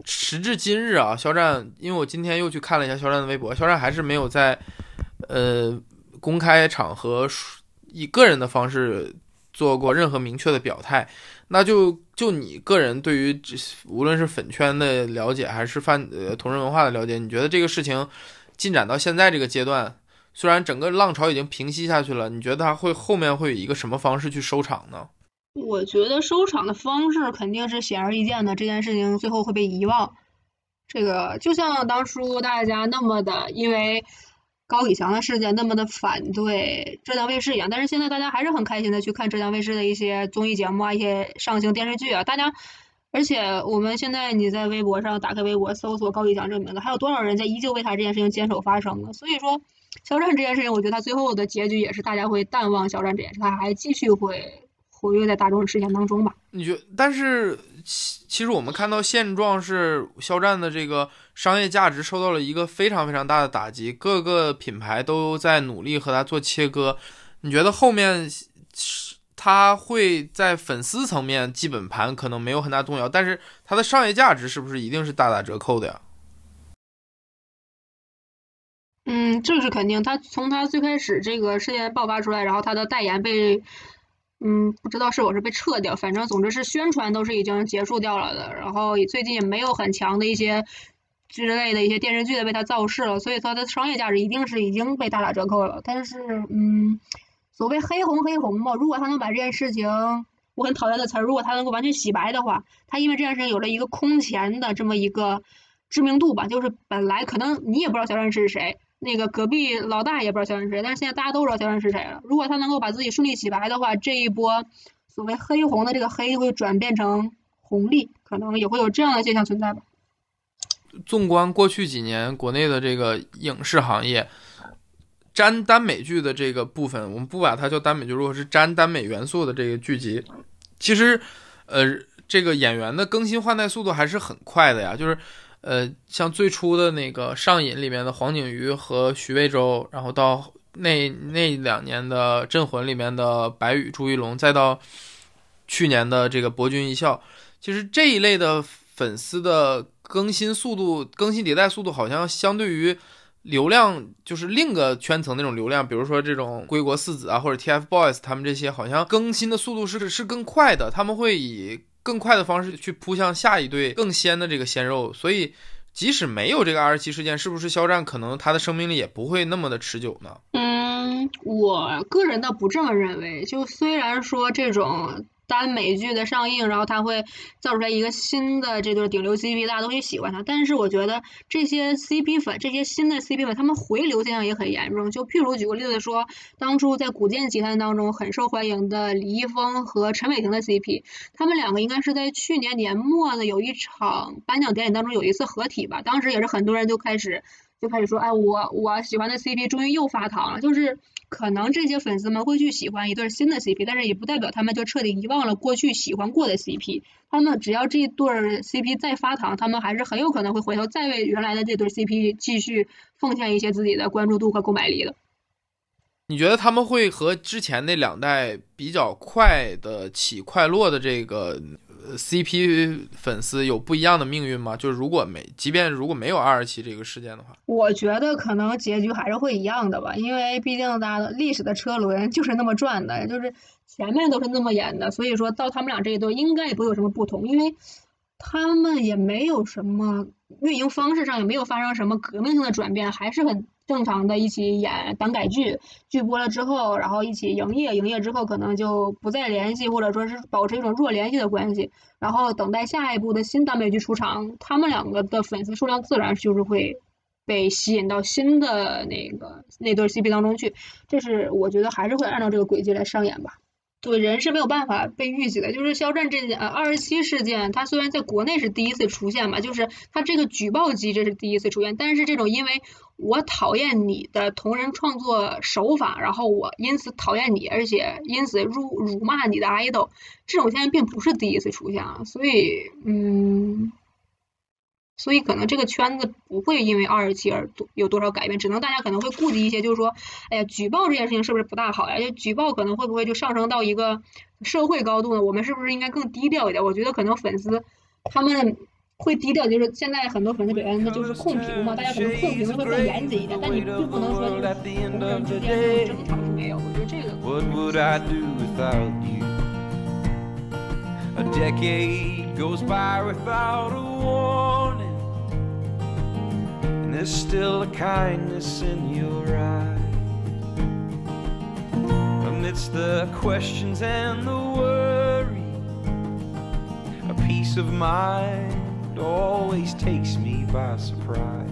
时至今日啊，肖战，因为我今天又去看了一下肖战的微博，肖战还是没有在呃公开场合以个人的方式做过任何明确的表态。那就就你个人对于无论是粉圈的了解，还是泛呃同人文化的了解，你觉得这个事情进展到现在这个阶段？虽然整个浪潮已经平息下去了，你觉得他会后面会以一个什么方式去收场呢？我觉得收场的方式肯定是显而易见的，这件事情最后会被遗忘。这个就像当初大家那么的因为高以翔的事件那么的反对浙江卫视一样，但是现在大家还是很开心的去看浙江卫视的一些综艺节目啊，一些上星电视剧啊。大家，而且我们现在你在微博上打开微博搜索高以翔这个名字，还有多少人在依旧为他这件事情坚守发声呢？所以说。肖战这件事情，我觉得他最后的结局也是大家会淡忘肖战这件事，他还继续会活跃在大众视线当中吧？你觉？但是其其实我们看到现状是，肖战的这个商业价值受到了一个非常非常大的打击，各个品牌都在努力和它做切割。你觉得后面它会在粉丝层面基本盘可能没有很大动摇，但是它的商业价值是不是一定是大打折扣的呀？嗯，这是肯定。他从他最开始这个事件爆发出来，然后他的代言被，嗯，不知道是否是被撤掉，反正总之是宣传都是已经结束掉了的。然后最近也没有很强的一些之类的一些电视剧的为他造势了，所以他的商业价值一定是已经被大打折扣了。但是，嗯，所谓黑红黑红嘛，如果他能把这件事情，我很讨厌的词儿，如果他能够完全洗白的话，他因为这件事情有了一个空前的这么一个知名度吧，就是本来可能你也不知道小战是谁。那个隔壁老大也不知道肖战是谁，但是现在大家都知道肖战是谁了。如果他能够把自己顺利洗白的话，这一波所谓黑红的这个黑会转变成红利，可能也会有这样的现象存在吧。纵观过去几年国内的这个影视行业，沾耽美剧的这个部分，我们不把它叫耽美剧，如果是沾耽美元素的这个剧集，其实，呃，这个演员的更新换代速度还是很快的呀，就是。呃，像最初的那个《上瘾》里面的黄景瑜和徐魏洲，然后到那那两年的《镇魂》里面的白宇、朱一龙，再到去年的这个《博君一笑》，其实这一类的粉丝的更新速度、更新迭代速度，好像相对于流量，就是另个圈层那种流量，比如说这种归国四子啊，或者 TFBOYS 他们这些，好像更新的速度是是更快的，他们会以。更快的方式去扑向下一对更鲜的这个鲜肉，所以即使没有这个二十七事件，是不是肖战可能他的生命力也不会那么的持久呢？嗯，我个人倒不这么认为。就虽然说这种。耽美剧的上映，然后他会造出来一个新的这对顶流 CP，大家都会喜欢他。但是我觉得这些 CP 粉，这些新的 CP 粉，他们回流现象也很严重。就譬如举个例子说，当初在《古剑奇谭》当中很受欢迎的李易峰和陈伟霆的 CP，他们两个应该是在去年年末的有一场颁奖典礼当中有一次合体吧。当时也是很多人就开始就开始说，哎，我我喜欢的 CP 终于又发糖了，就是。可能这些粉丝们会去喜欢一对新的 CP，但是也不代表他们就彻底遗忘了过去喜欢过的 CP。他们只要这对 CP 再发糖，他们还是很有可能会回头再为原来的这对 CP 继续奉献一些自己的关注度和购买力的。你觉得他们会和之前那两代比较快的起快落的这个？CP 粉丝有不一样的命运吗？就是如果没，即便如果没有二二七这个事件的话，我觉得可能结局还是会一样的吧，因为毕竟大家的历史的车轮就是那么转的，就是前面都是那么演的，所以说到他们俩这一对应该也不会有什么不同，因为他们也没有什么运营方式上也没有发生什么革命性的转变，还是很。正常的一起演耽改剧，剧播了之后，然后一起营业，营业之后可能就不再联系，或者说是保持一种弱联系的关系，然后等待下一部的新耽美剧出场，他们两个的粉丝数量自然就是会被吸引到新的那个那对 CP 当中去。这是我觉得还是会按照这个轨迹来上演吧。对，人是没有办法被预计的。就是肖战这件呃二十七事件，他虽然在国内是第一次出现嘛，就是他这个举报机制是第一次出现，但是这种因为我讨厌你的同人创作手法，然后我因此讨厌你，而且因此辱辱骂你的 idol，这种现象并不是第一次出现啊。所以，嗯。所以可能这个圈子不会因为二十七而多有多少改变，只能大家可能会顾及一些，就是说，哎呀，举报这件事情是不是不大好呀？就举报可能会不会就上升到一个社会高度呢？我们是不是应该更低调一点？我觉得可能粉丝他们会低调，就是现在很多粉丝表现的就是控评嘛，大家可能控评会更严谨一点，但你并不能说就是同人之间争吵是没有，我觉得这个。There's still a kindness in your eyes. Amidst the questions and the worry, a peace of mind always takes me by surprise.